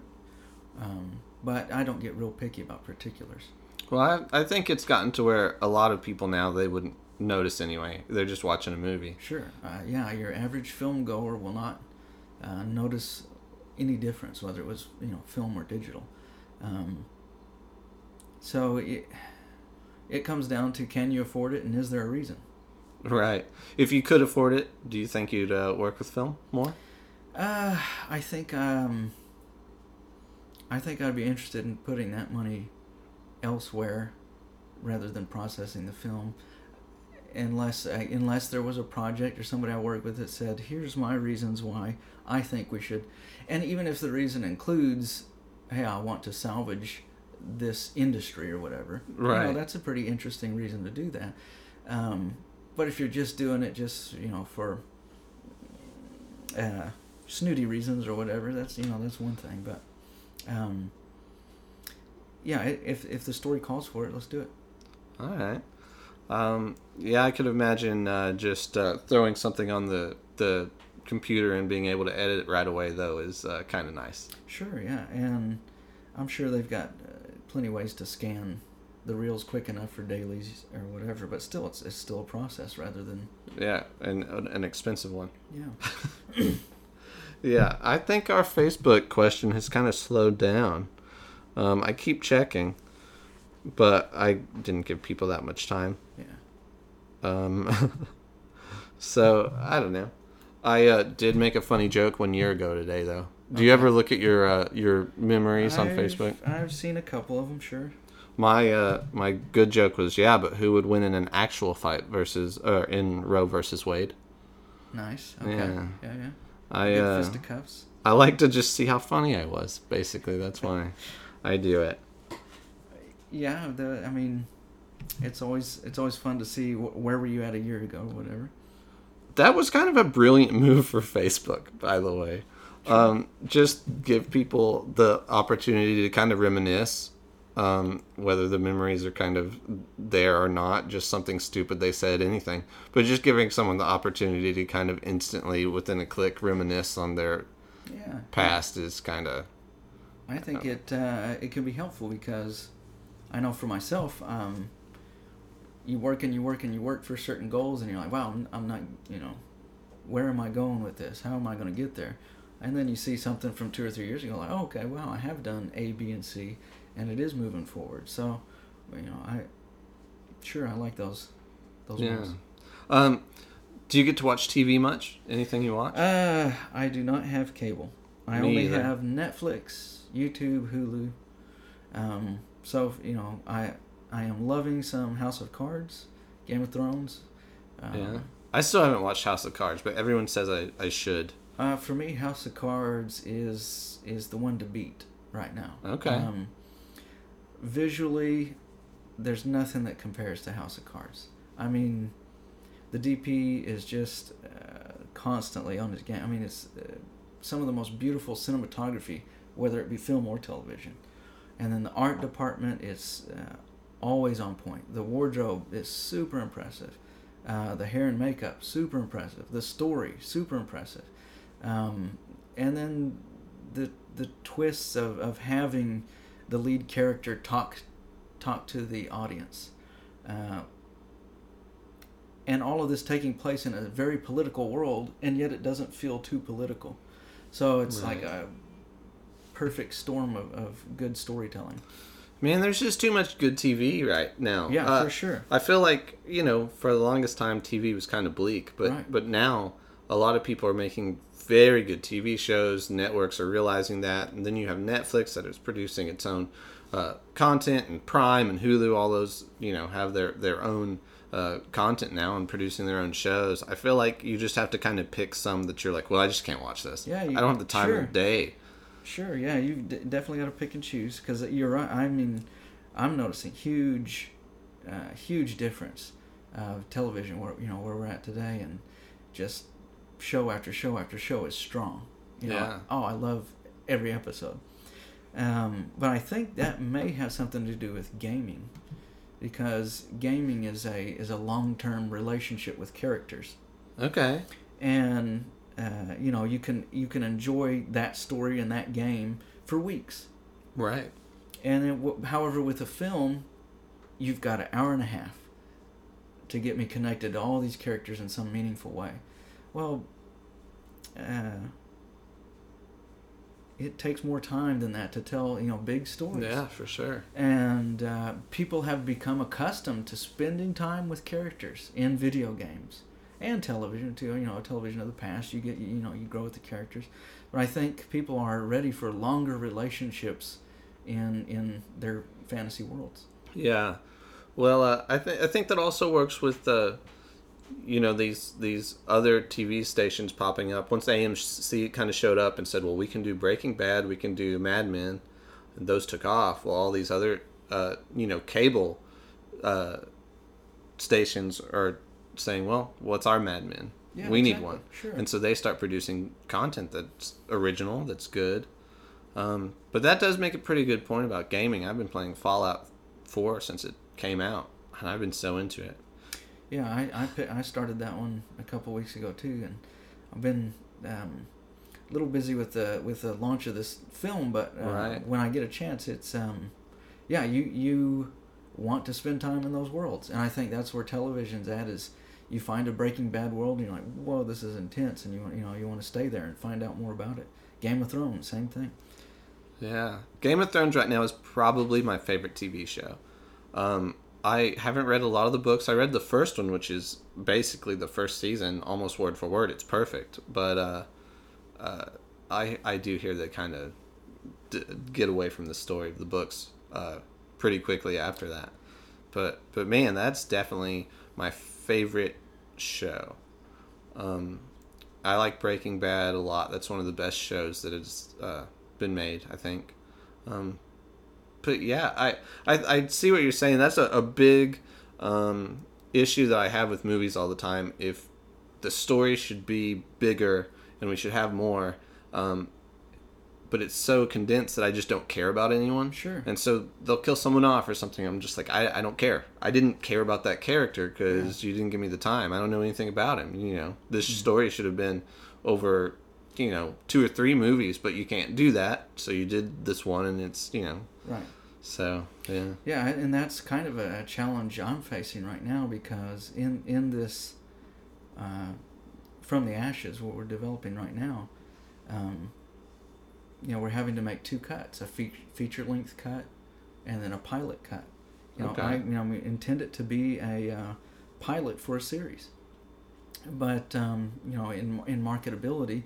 Speaker 2: Um, but I don't get real picky about particulars.
Speaker 1: well, I, I think it's gotten to where a lot of people now they wouldn't notice anyway. They're just watching a movie.
Speaker 2: Sure, uh, yeah, your average film goer will not uh, notice any difference whether it was you know film or digital. Um, so it it comes down to can you afford it and is there a reason?
Speaker 1: Right. If you could afford it, do you think you'd uh, work with film more?
Speaker 2: Uh, I think um, I think I'd be interested in putting that money elsewhere rather than processing the film. Unless uh, unless there was a project or somebody I work with that said, "Here's my reasons why I think we should," and even if the reason includes, "Hey, I want to salvage this industry or whatever," you know,
Speaker 1: Right.
Speaker 2: that's a pretty interesting reason to do that. Um, but if you're just doing it just you know for uh, snooty reasons or whatever, that's you know that's one thing. But um, yeah, if if the story calls for it, let's do it.
Speaker 1: All right. Um, yeah, I could imagine uh, just uh, throwing something on the the computer and being able to edit it right away, though, is uh, kind of nice.
Speaker 2: Sure, yeah, and I'm sure they've got uh, plenty of ways to scan the reels quick enough for dailies or whatever. But still, it's it's still a process rather than
Speaker 1: Yeah, and an an expensive one.
Speaker 2: yeah. *laughs*
Speaker 1: Yeah, I think our Facebook question has kind of slowed down. Um, I keep checking, but I didn't give people that much time.
Speaker 2: Yeah.
Speaker 1: Um, *laughs* so I don't know. I uh, did make a funny joke one year ago today, though. Do you ever look at your uh, your memories on
Speaker 2: I've-
Speaker 1: Facebook?
Speaker 2: I've seen a couple of them, sure.
Speaker 1: My uh, my good joke was, yeah, but who would win in an actual fight versus uh, in Roe versus Wade?
Speaker 2: Nice. Okay.
Speaker 1: Yeah.
Speaker 2: Yeah, yeah.
Speaker 1: I
Speaker 2: Good
Speaker 1: uh,
Speaker 2: fisticuffs.
Speaker 1: I like to just see how funny I was. Basically, that's why I do it.
Speaker 2: Yeah, the I mean, it's always it's always fun to see wh- where were you at a year ago, or whatever.
Speaker 1: That was kind of a brilliant *laughs* move for Facebook, by the way. Um, just give people the opportunity to kind of reminisce, um, whether the memories are kind of there or not, just something stupid they said, anything. But just giving someone the opportunity to kind of instantly, within a click, reminisce on their
Speaker 2: Yeah.
Speaker 1: past is kind of.
Speaker 2: I think it uh, it can be helpful because I know for myself, um, you work and you work and you work for certain goals, and you're like, wow, I'm, I'm not, you know, where am I going with this? How am I going to get there? And then you see something from two or three years ago, like, oh, okay, wow, I have done A, B, and C, and it is moving forward. So, you know, I sure I like those those
Speaker 1: Yeah.
Speaker 2: ones.
Speaker 1: Um, do you get to watch TV much? Anything you watch?
Speaker 2: Uh, I do not have cable. I
Speaker 1: Me
Speaker 2: only
Speaker 1: either.
Speaker 2: have Netflix, YouTube, Hulu. Um, so you know, I I am loving some House of Cards, Game of Thrones. Um,
Speaker 1: yeah. I still haven't watched House of Cards, but everyone says I, I should.
Speaker 2: Uh, for me, House of Cards is is the one to beat right now.
Speaker 1: Okay.
Speaker 2: Um, visually, there's nothing that compares to House of Cards. I mean, the DP is just uh, constantly on his game. I mean, it's uh, some of the most beautiful cinematography, whether it be film or television. And then the art department is uh, always on point. The wardrobe is super impressive. Uh, the hair and makeup, super impressive. The story, super impressive. Um, and then the the twists of, of having the lead character talk talk to the audience. Uh, and all of this taking place in a very political world, and yet it doesn't feel too political. So it's like a perfect storm of, of good storytelling.
Speaker 1: Man, there's just too much good TV right now.
Speaker 2: Yeah,
Speaker 1: Uh,
Speaker 2: for sure.
Speaker 1: I feel like you know, for the longest time, TV was kind of bleak, but
Speaker 2: Right.
Speaker 1: but now a lot of people are making very good TV shows. Networks are realizing that, and then you have Netflix that is producing its own uh, content, and Prime and Hulu, all those you know have their their own uh, content now and producing their own shows. I feel like you just have to kind of pick some that you're like, well, I just can't watch this.
Speaker 2: Yeah, you-
Speaker 1: I don't have the time
Speaker 2: sure.
Speaker 1: of day.
Speaker 2: Sure, yeah, you d- definitely got to pick and choose because you're right. I mean, I'm noticing huge, uh, huge difference of television where you know where we're at today, and just show after show after show is strong. You know,
Speaker 1: Yeah.
Speaker 2: Oh, I love every episode. Um, but I think that may have something to do with gaming, because gaming is a is a long term relationship with characters
Speaker 1: Okay.
Speaker 2: and uh, you know you can you can enjoy that story and that game for weeks
Speaker 1: Right.
Speaker 2: and then, w- however with a film you've got an hour and a half to get me connected to all these characters in some meaningful way well uh, it takes more time than that to tell you know big stories
Speaker 1: Yeah, for sure.
Speaker 2: and uh, people have become accustomed to spending time with characters in video games and television too. You know, television of the past, you get you know you grow with the characters, but I think people are ready for longer relationships in in their fantasy worlds.
Speaker 1: Yeah. Well, uh, I think I think that also works with the, you know, these these other TV stations popping up. Once AMC kind of showed up and said, "Well, we can do Breaking Bad, we can do Mad Men," and those took off. Well, all these other, uh, you know, cable uh, stations are saying, "Well, what's our Mad Men?
Speaker 2: Yeah,
Speaker 1: we need one."
Speaker 2: Sure.
Speaker 1: And so they start producing content that's original, that's good. Um, but that does make a pretty good point about gaming. I've been playing Fallout 4 since it came out, and I've been so into it.
Speaker 2: Yeah, I I, pi- I started that one a couple weeks ago too, and I've been um, a little busy with the with the launch of this film. But uh,
Speaker 1: Right.
Speaker 2: when I get a chance, it's um, yeah, you you want to spend time in those worlds, and I think that's where television's at. Is you find a Breaking Bad world, and you're like, whoa, this is intense, and you want you know you want to stay there and find out more about it. Game of Thrones, same thing.
Speaker 1: Yeah. Game of Thrones right now is probably my favorite TV show. Um, I haven't read a lot of the books. I read the first one, which is basically the first season, almost word for word. It's perfect. But uh, uh, I I do hear they kind of d- get away from the story of the books uh, pretty quickly after that. But but man, that's definitely my favorite show. Um, I like Breaking Bad a lot. That's one of the best shows that has uh, been made. I think. Um, but yeah, I, I I see what you're saying. That's a, a big um, issue that I have with movies all the time. If the story should be bigger and we should have more, um, but it's so condensed that I just don't care about anyone.
Speaker 2: Sure.
Speaker 1: And so they'll kill someone off or something. I'm just like, I, I don't care. I didn't care about that character because you didn't give me the time. I don't know anything about him. You know, this story should have been over, you know, two or three movies, but you can't do that. So you did this one, and it's you know,
Speaker 2: Right.
Speaker 1: so yeah,
Speaker 2: Yeah, and that's kind of a challenge I'm facing right now because in in this uh, from the ashes, what we're developing right now, um, you know, we're having to make two cuts: a fe- feature length cut, and then a pilot cut. You know,
Speaker 1: Okay.
Speaker 2: I you know we intend it to be a uh, pilot for a series, but um, you know, in in marketability,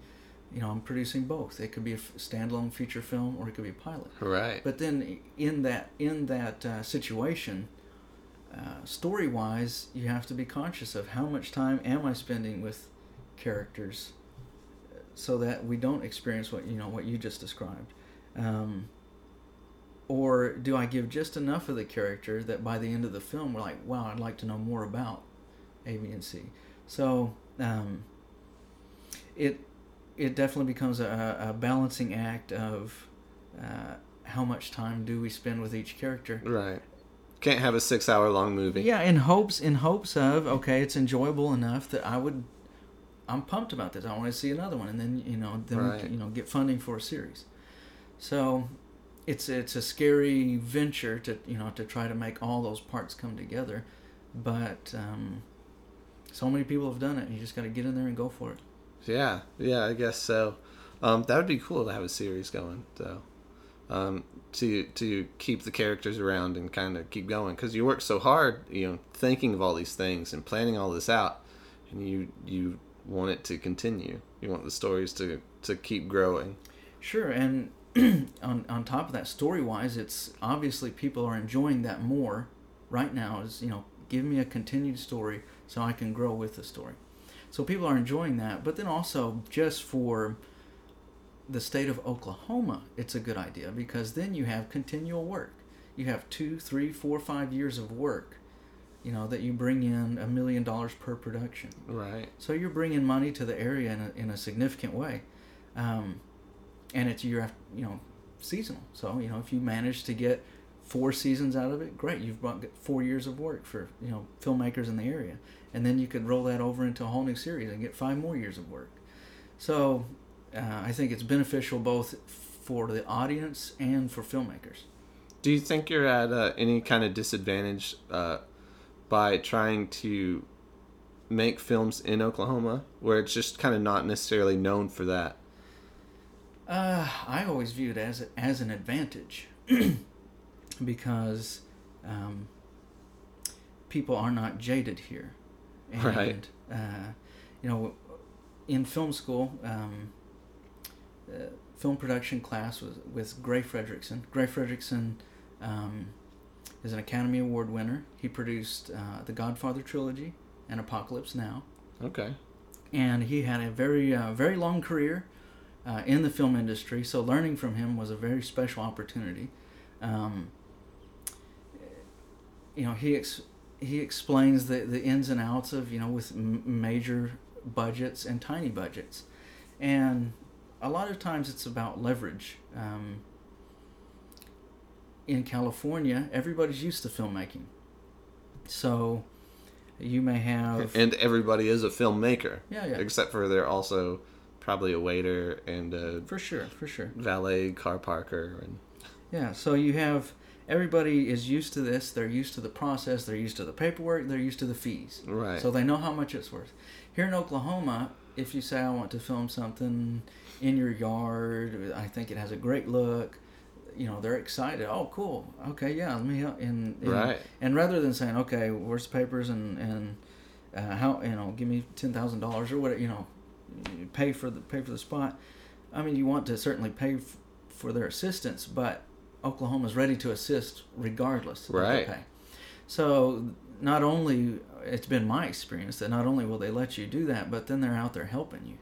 Speaker 2: you know, I'm producing both. It could be a f- standalone feature film, or it could be a pilot.
Speaker 1: Right.
Speaker 2: But then in that in that uh, situation, uh, story wise, you have to be conscious of how much time am I spending with characters, uh, so that we don't experience what you know what you just described. Um, or do I give just enough of the character that by the end of the film we're like, wow, I'd like to know more about A, B, and C. So um, it it definitely becomes a, a balancing act of uh, how much time do we spend with each character.
Speaker 1: Right. Can't have a six hour long movie.
Speaker 2: Yeah, in hopes in hopes of okay, it's enjoyable enough that I would. I'm pumped about this. I want to see another one, and then you know, then we
Speaker 1: Right.
Speaker 2: can, you know, get funding for a series. So, it's it's a scary venture to you know to try to make all those parts come together, but um, so many people have done it. You just got to get in there and go for it.
Speaker 1: Yeah, yeah, I guess so. Um, that would be cool to have a series going, though. Um, to to keep the characters around and kind of keep going because you work so hard, you know, thinking of all these things and planning all this out, and you you want it to continue. You want the stories to to keep growing.
Speaker 2: Sure, and *clears throat* on on top of that, story wise, it's obviously people are enjoying that more right now. Is you know, give me a continued story so I can grow with the story. So people are enjoying that, but then also just for the state of Oklahoma, it's a good idea because then you have continual work. You have two, three, four, five years of work. You know that you bring in a million dollars per production.
Speaker 1: Right.
Speaker 2: So you're bringing money to the area in a, in a significant way, um, and it's year after you know seasonal. So you know if you manage to get four seasons out of it, great. You've brought four years of work for you know filmmakers in the area, and then you could roll that over into a whole new series and get five more years of work. So uh, I think it's beneficial both for the audience and for filmmakers.
Speaker 1: Do you think you're at uh, any kind of disadvantage uh, by trying to make films in Oklahoma, where it's just kind of not necessarily known for that?
Speaker 2: Uh, I always view it as as an advantage *clears throat* because um, people are not jaded here, and
Speaker 1: Right.
Speaker 2: uh, you know, in film school, um, uh, film production class was with Gray Frederickson. Gray Frederickson um, is an Academy Award winner. He produced uh, the Godfather trilogy and Apocalypse Now
Speaker 1: Okay.
Speaker 2: and he had a very uh, very long career uh, in the film industry. So learning from him was a very special opportunity. Um, you know, he ex- he explains the the ins and outs of you know with m- major budgets and tiny budgets, and a lot of times it's about leverage. Um, in California, everybody's used to filmmaking, so you may have
Speaker 1: And everybody is a filmmaker,
Speaker 2: yeah yeah.
Speaker 1: Except for they're also probably a waiter and a
Speaker 2: for sure for sure.
Speaker 1: valet car parker and
Speaker 2: Yeah, so you have everybody is used to this. They're used to the process. They're used to the paperwork. They're used to the fees.
Speaker 1: right.
Speaker 2: So they know how much it's worth. Here in Oklahoma, if you say I want to film something in your yard, I think it has a great look. You know, they're excited. Oh, cool. Okay, yeah, let me help. And, and
Speaker 1: Right.
Speaker 2: And rather than saying, okay, where's the papers and and uh, how you know, give me ten thousand dollars or whatever, you know, pay for the pay for the spot. I mean, you want to certainly pay f- for their assistance, but Oklahoma's ready to assist regardless. of the
Speaker 1: Right.
Speaker 2: pay. So not only it's been my experience that not only will they let you do that, but then they're out there helping you.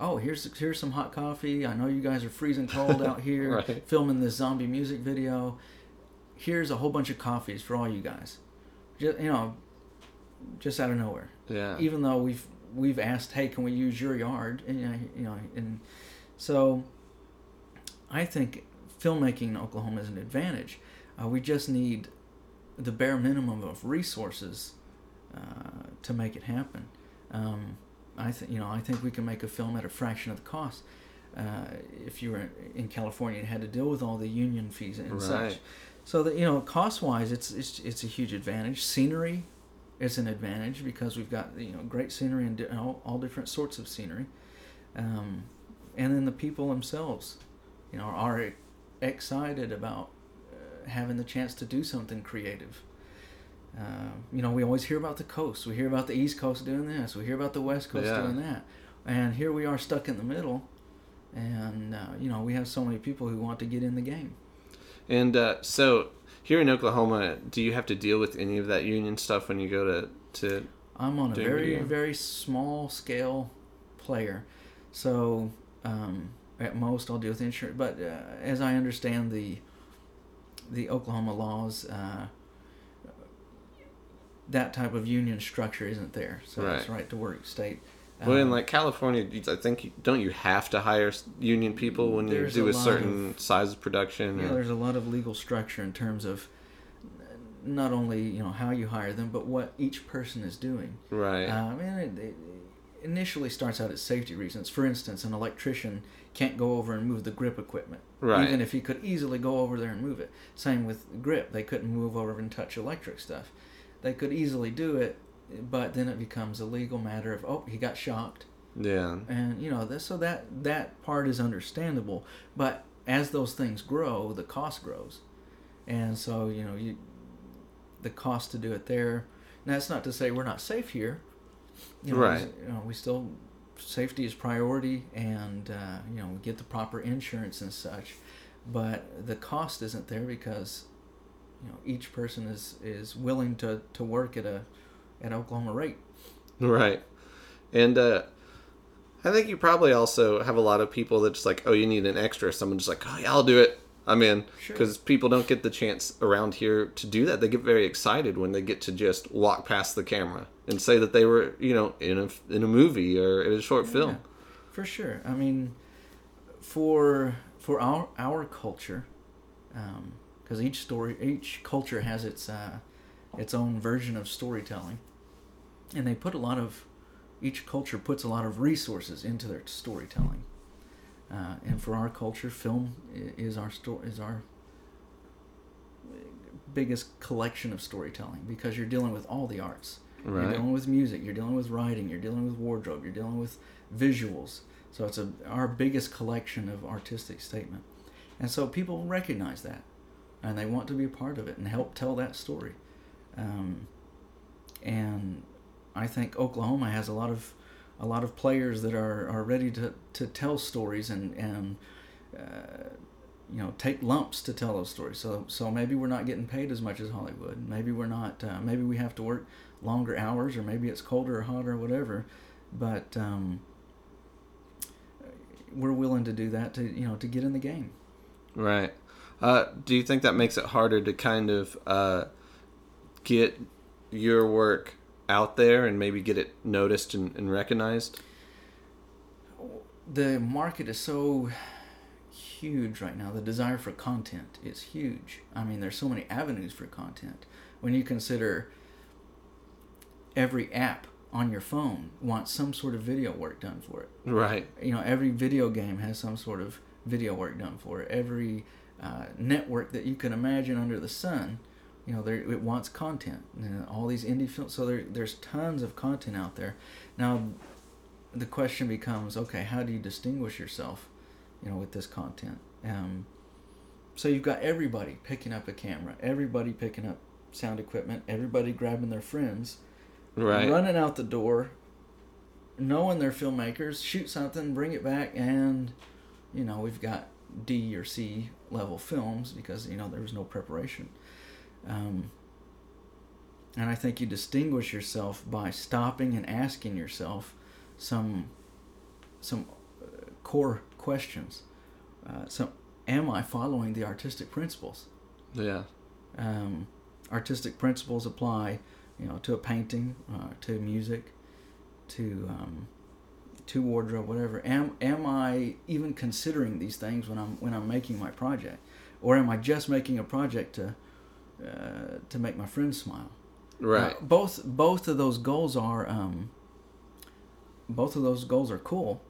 Speaker 2: Oh, here's here's some hot coffee. I know you guys are freezing cold out *laughs* here
Speaker 1: Right.
Speaker 2: filming this zombie music video. Here's a whole bunch of coffees for all you guys. Just you know, just out of nowhere.
Speaker 1: yeah.
Speaker 2: Even though we've we've asked, hey, can we use your yard? And you know, and so I think filmmaking in Oklahoma is an advantage. Uh, we just need the bare minimum of resources uh, to make it happen. Um, I think you know I think we can make a film at a fraction of the cost. Uh, if you were in California and had to deal with all the union fees and such, so that you know cost wise, it's it's it's a huge advantage. Scenery, is an advantage because we've got you know great scenery and all, all different sorts of scenery, um, and then the people themselves, you know, are excited about uh, having the chance to do something creative. Uh, you know, we always hear about the coast. We hear about the East Coast doing this. We hear about the West Coast
Speaker 1: Yeah.
Speaker 2: doing that. And here we are stuck in the middle. And, uh, you know, we have so many people who want to get in the game.
Speaker 1: And uh, so here in Oklahoma, do you have to deal with any of that union stuff when you go to to?
Speaker 2: I'm on a very, very small scale player. So, um, at most, I'll deal with insurance. But uh, as I understand the the Oklahoma laws, uh, that type of union structure isn't there. So it's
Speaker 1: Right.
Speaker 2: right to work state.
Speaker 1: Well, in
Speaker 2: Um,
Speaker 1: like California, I think you- don't you have to hire union people when you do
Speaker 2: a
Speaker 1: a, certain size of production?
Speaker 2: Yeah,
Speaker 1: or-
Speaker 2: there's a lot of legal structure in terms of not only you know how you hire them, but what each person is doing.
Speaker 1: right.
Speaker 2: Uh, I mean, it, it initially starts out as safety reasons. For instance, an electrician can't go over and move the grip equipment,
Speaker 1: Right.
Speaker 2: even if he could easily go over there and move it. Same with grip; they couldn't move over and touch electric stuff. They could easily do it, but then it becomes a legal matter of oh, he got shocked
Speaker 1: yeah.
Speaker 2: and you know that so that that part is understandable but as those things grow the cost grows and so you know you the cost to do it there and that's not to say we're not safe here you know,
Speaker 1: Right.
Speaker 2: you know we still safety is priority and uh, you know get the proper insurance and such but the cost isn't there because you know each person is is willing to to work at a at Oklahoma rate
Speaker 1: Right. And uh, I think you probably also have a lot of people that just like, oh, you need an extra. Someone just like, oh, yeah, I'll do it. I'm in.
Speaker 2: Sure.
Speaker 1: Because people don't get the chance around here to do that. They get very excited when they get to just walk past the camera and say that they were, you know, in a in a movie or in a short film.
Speaker 2: Yeah, for sure. I mean, for for our our culture, because each story, each culture has its uh, its own version of storytelling, and they put a lot of each culture puts a lot of resources into their storytelling. Uh, and for our culture, film is our sto- is our biggest collection of storytelling because you're dealing with all the arts. You're dealing with music. You're dealing with writing. You're dealing with wardrobe. You're dealing with visuals. So it's a our biggest collection of artistic statement, and so people recognize that, and they want to be a part of it and help tell that story. Um, and I think Oklahoma has a lot of a lot of players that are, are ready to, to tell stories and and uh, you know take lumps to tell those stories. So so maybe we're not getting paid as much as Hollywood. Maybe we're not. Uh, maybe we have to work longer hours, or maybe it's colder or hotter or whatever. But um, we're willing to do that to you know to get in the game.
Speaker 1: Right. Uh, do you think that makes it harder to kind of uh, get your work out there and maybe get it noticed and, and recognized?
Speaker 2: the market is so huge right now. The desire for content is huge. I mean, there's so many avenues for content. When you consider every app on your phone wants some sort of video work done for it.
Speaker 1: Right.
Speaker 2: You know, every video game has some sort of video work done for it. Every uh, network that you can imagine under the sun, you know, there it wants content. You know, all these indie films. So there, there's tons of content out there. Now, the question becomes, okay, how do you distinguish yourself, you know, with this content? Um, so you've got everybody picking up a camera, everybody picking up sound equipment, everybody grabbing their friends,
Speaker 1: Right.
Speaker 2: running out the door, knowing they're filmmakers, shoot something, bring it back, and you know we've got D or C level films because you know there was no preparation. Um, and I think you distinguish yourself by stopping and asking yourself some some uh, core questions. Uh, so, am I following the artistic principles?
Speaker 1: Yeah.
Speaker 2: um, artistic principles apply, you know, to a painting, uh, to music, to um, to wardrobe, whatever. Am am I even considering these things when I'm when I'm making my project, or am I just making a project to uh, to make my friends smile?
Speaker 1: Right.
Speaker 2: Uh, both both of those goals are um, both of those goals are cool,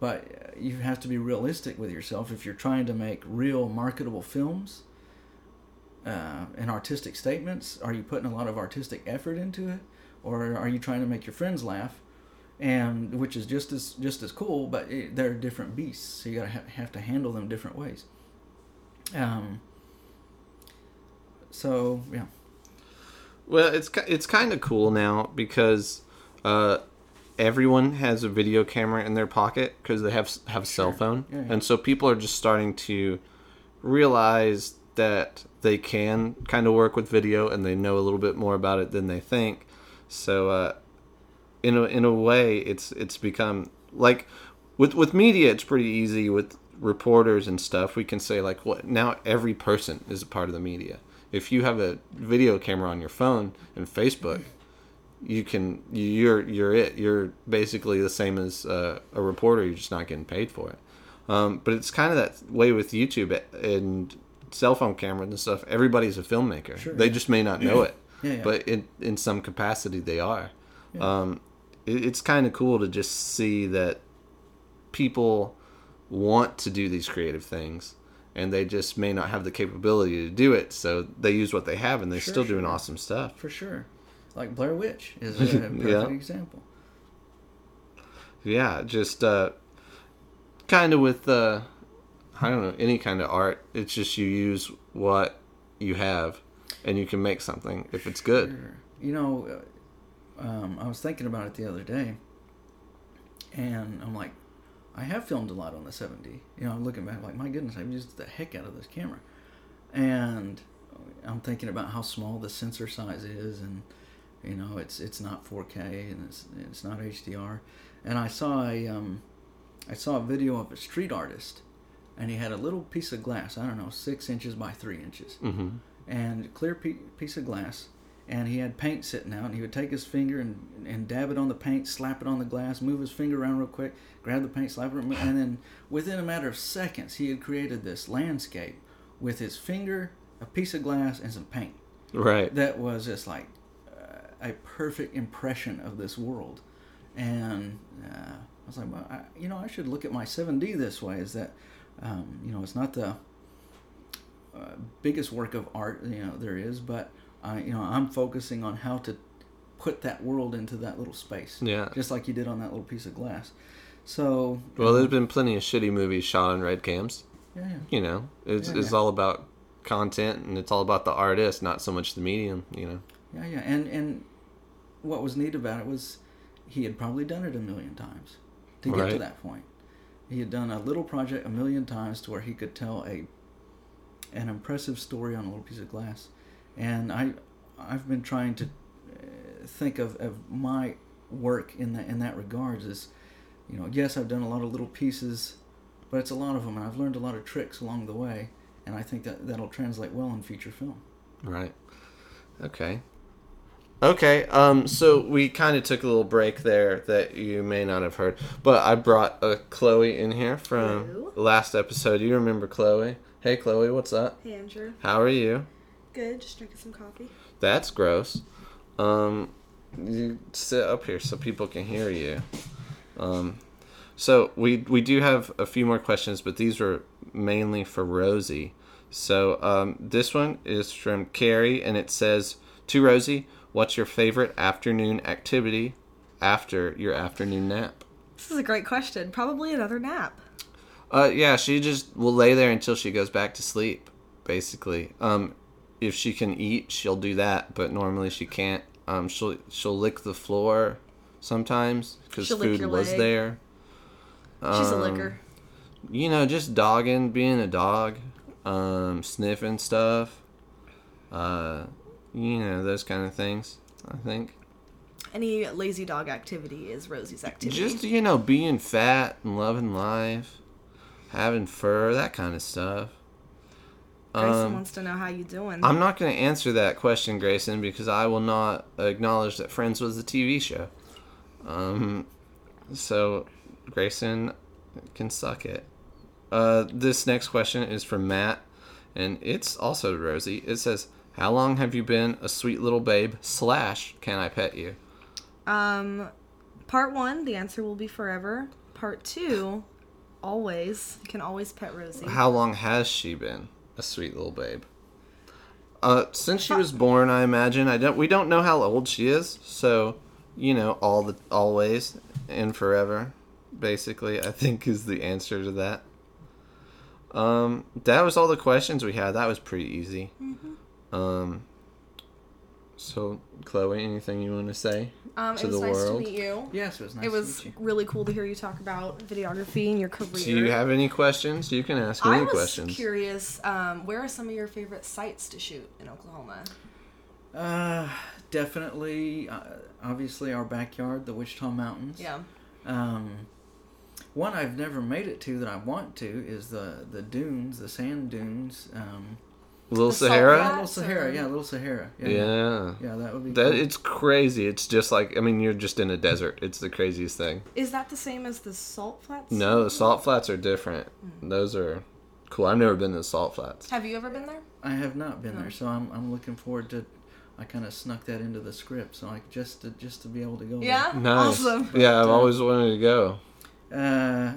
Speaker 2: but you have to be realistic with yourself. If you're trying to make real marketable films uh, and artistic statements, are you putting a lot of artistic effort into it, or are you trying to make your friends laugh? And which is just as just as cool, but it, they're different beasts, so you gotta ha- have to handle them different ways. Um. So yeah,
Speaker 1: Well, it's it's kind of cool now because uh, everyone has a video camera in their pocket because they have have a cell phone,
Speaker 2: Yeah, yeah.
Speaker 1: and so people are just starting to realize that they can kind of work with video and they know a little bit more about it than they think. So, uh, in a in a way, it's it's become like with with media, it's pretty easy with reporters and stuff. We can say like, what now? Every person is a part of the media. If you have a video camera on your phone and Facebook, you can you're you're it. You're basically the same as uh, a reporter. You're just not getting paid for it. Um, but it's kind of that way with YouTube and cell phone cameras and stuff. Everybody's a filmmaker.
Speaker 2: Sure,
Speaker 1: they
Speaker 2: yeah.
Speaker 1: just may not know it, *clears throat*
Speaker 2: Yeah, yeah.
Speaker 1: but in in some capacity they are. Um, it, it's kind of cool to just see that people want to do these creative things and they just may not have the capability to do it so they use what they have and they're
Speaker 2: Sure,
Speaker 1: still doing
Speaker 2: sure.
Speaker 1: awesome stuff
Speaker 2: for sure. Like Blair Witch is a *laughs* perfect
Speaker 1: Yeah.
Speaker 2: example.
Speaker 1: yeah just uh kind of with uh i don't know any kind of art it's just you use what you have and you can make something if it's good
Speaker 2: Sure. You know, uh, um, I was thinking about it the other day, and I'm like, I have filmed a lot on the 7D. You know, I'm looking back like, my goodness, I've used the heck out of this camera, and I'm thinking about how small the sensor size is, and you know, it's it's not 4K and it's it's not HDR, and I saw a um, I saw a video of a street artist, and he had a little piece of glass, I don't know, six inches by three inches.
Speaker 1: Hmm
Speaker 2: and clear pe- piece of glass and he had paint sitting out and he would take his finger and, and dab it on the paint slap it on the glass move his finger around real quick grab the paint slap it and then within a matter of seconds he had created this landscape with his finger a piece of glass and some paint.
Speaker 1: Right.
Speaker 2: That was just like uh, a perfect impression of this world. And uh, i was like well, I, you know i should look at my 7d this way. Is that um, you know it's not the uh, biggest work of art you know there is but i you know i'm focusing on how to put that world into that little space.
Speaker 1: Yeah.
Speaker 2: Just like you did on that little piece of glass. So
Speaker 1: well there's um, been plenty of shitty movies shot on red cams.
Speaker 2: Yeah, yeah.
Speaker 1: you know it's,
Speaker 2: Yeah,
Speaker 1: it's
Speaker 2: yeah.
Speaker 1: all about content and it's all about the artist not so much the medium you know.
Speaker 2: Yeah, yeah, and and what was neat about it was he had probably done it a million times to get to that point. He had done a little project a million times to where he could tell a an impressive story on a little piece of glass, and I I've been trying to uh, think of, of my work in that in that regards is, you know, yes I've done a lot of little pieces, but it's a lot of them, and I've learned a lot of tricks along the way, and I think that that'll translate well in feature film.
Speaker 1: Right. Okay. Okay. Um. So we kind of took a little break there that you may not have heard, but I brought uh, Chloe in here from
Speaker 3: Hello.
Speaker 1: last episode. You remember Chloe? Hey, Chloe. What's up?
Speaker 3: Hey Andrew.
Speaker 1: How are you?
Speaker 3: Good, just drinking some coffee.
Speaker 1: That's gross. Um. You sit up here so people can hear you. Um. So we we do have a few more questions, but these are mainly for Rosie. So um, this one is from Carrie, and it says to Rosie, "What's your favorite afternoon activity after your afternoon nap?"
Speaker 3: This is a great question. Probably another nap.
Speaker 1: Uh, yeah, she just will lay there until she goes back to sleep. Basically, um, if she can eat, she'll do that, but normally she can't. Um, she'll she'll lick the floor sometimes because food was
Speaker 3: leg.
Speaker 1: there.
Speaker 3: She's a
Speaker 1: Um,
Speaker 3: licker.
Speaker 1: you know, just dogging, being a dog, um, sniffing stuff, uh, you know, those kind of things. I think
Speaker 3: Any lazy dog activity is Rosie's activity.
Speaker 1: just you know, being fat and loving life, having fur, that kind of stuff.
Speaker 3: Grayson
Speaker 1: Um,
Speaker 3: wants to know how you doing.
Speaker 1: I'm not going to answer that question, Grayson, because I will not acknowledge that Friends was a TV show. Um, so Grayson can suck it. Uh, this next question is from Matt, and it's also Rosie. It says, "How long have you been a sweet little babe?" Slash, can I pet you?
Speaker 3: Um, part one, the answer will be forever. Part two, always. You can always pet Rosie.
Speaker 1: How long has she been a sweet little babe? uh, since she was born, I imagine I don't. We don't know how old she is, so you know, all the always and forever, basically. I think is the answer to that. Um, that was all the questions we had. That was pretty easy. Um, so Chloe, anything you want to say?
Speaker 3: Um,
Speaker 1: To
Speaker 3: it was
Speaker 1: the
Speaker 3: nice
Speaker 1: world.
Speaker 3: to meet you.
Speaker 2: Yes, it was nice
Speaker 3: It was
Speaker 2: to meet you.
Speaker 3: It was really cool to hear you talk about videography and your career.
Speaker 1: Do you have any questions? You can ask any
Speaker 3: I
Speaker 1: any
Speaker 3: was
Speaker 1: questions.
Speaker 3: curious. Um, where are some of your favorite sites to shoot in Oklahoma?
Speaker 2: Uh, definitely, uh, obviously, our backyard, the Wichita Mountains.
Speaker 3: Yeah.
Speaker 2: Um, one I've never made it to that I want to is the the dunes, the sand dunes. Um,
Speaker 1: Little
Speaker 3: The
Speaker 1: Sahara.
Speaker 2: Little Sahara, yeah, Little Sahara. Yeah,
Speaker 1: Yeah.
Speaker 2: yeah, that would be.
Speaker 1: That
Speaker 2: cool.
Speaker 1: it's crazy. It's just like I mean, you're just in a desert. It's the craziest thing.
Speaker 3: Is that the same as the salt flats?
Speaker 1: No, the salt flats are different. Those are cool. I've never been to the salt flats.
Speaker 3: Have you ever been there?
Speaker 2: I have not been there, so I'm I'm looking forward to. I kind of snuck that into the script, so I just to just to be able to go. there.
Speaker 3: Yeah.
Speaker 1: Nice.
Speaker 3: Awesome.
Speaker 1: Yeah, I've always wanted to go.
Speaker 2: Uh,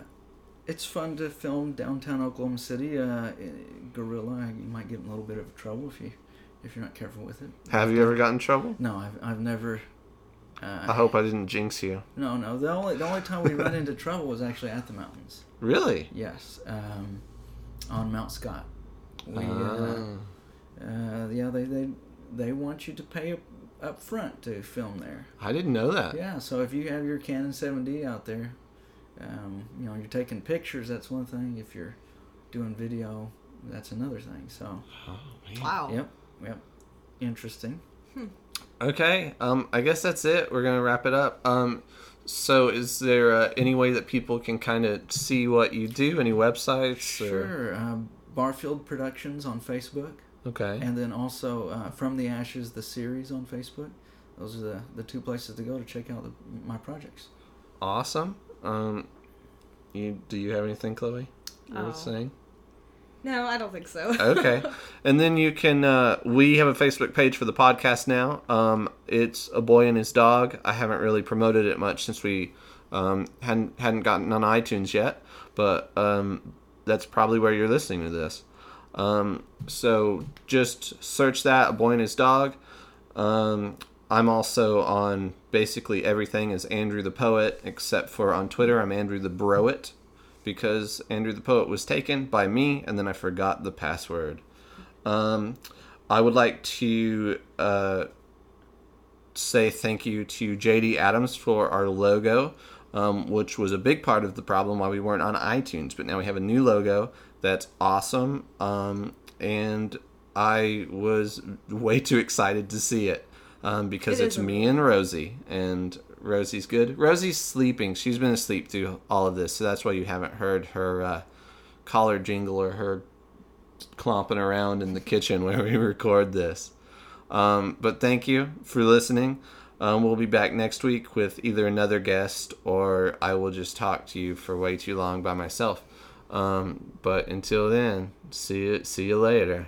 Speaker 2: it's fun to film downtown Oklahoma City. Uh, guerrilla, you might get in a little bit of trouble if you if you're not careful with it.
Speaker 1: Have you ever gotten in trouble?
Speaker 2: No, I've I've never. Uh,
Speaker 1: I hope I didn't jinx you.
Speaker 2: No, no. The only the only time we run into trouble was actually at the mountains.
Speaker 1: Really?
Speaker 2: Yes, um, on Mount Scott. We, uh,
Speaker 1: Ah.
Speaker 2: uh, yeah, they, they they want you to pay up, up front to film there.
Speaker 1: I didn't know that.
Speaker 2: Yeah, so if you have your Canon 7D out there, um, you know you're taking pictures. That's one thing. If you're doing video, that's another thing. So,
Speaker 1: Oh, man.
Speaker 3: Wow.
Speaker 2: yep, yep, interesting.
Speaker 1: Okay. Um, I guess that's it. We're gonna wrap it up. Um, so is there uh, any way that people can kind of see what you do? Any websites? Or...
Speaker 2: Sure. Um, Barfield Productions on Facebook.
Speaker 1: Okay.
Speaker 2: and then also uh, from the ashes the series on facebook those are the, the two places to go to check out the, my projects
Speaker 1: Awesome. Um, you do you have anything, Chloe? You were
Speaker 3: Oh.
Speaker 1: saying?
Speaker 3: No, I don't think so.
Speaker 1: okay *laughs* and then you can uh, we have a facebook page for the podcast now um, it's a boy and his dog i haven't really promoted it much since we um, hadn't hadn't gotten on itunes yet but um, that's probably where you're listening to this um, so just search that a boy and his dog um, i'm also on basically everything as andrew the poet except for on twitter i'm andrew the broet because Andrew the Poet was taken by me, and then I forgot the password. Um, I would like to uh, say thank you to JD Adams for our logo, um, which was a big part of the problem why we weren't on iTunes. But now we have a new logo that's awesome, um, and I was way too excited to see it um, because
Speaker 3: It
Speaker 1: it's me and Rosie, and Rosie's good. Rosie's sleeping. She's been asleep through all of this, so that's why you haven't heard her uh, collar jingle or her clomping around in the kitchen *laughs* where we record this. Um, but thank you for listening. Um, we'll be back next week with either another guest or I will just talk to you for way too long by myself. Um, but until then, see you, see you later.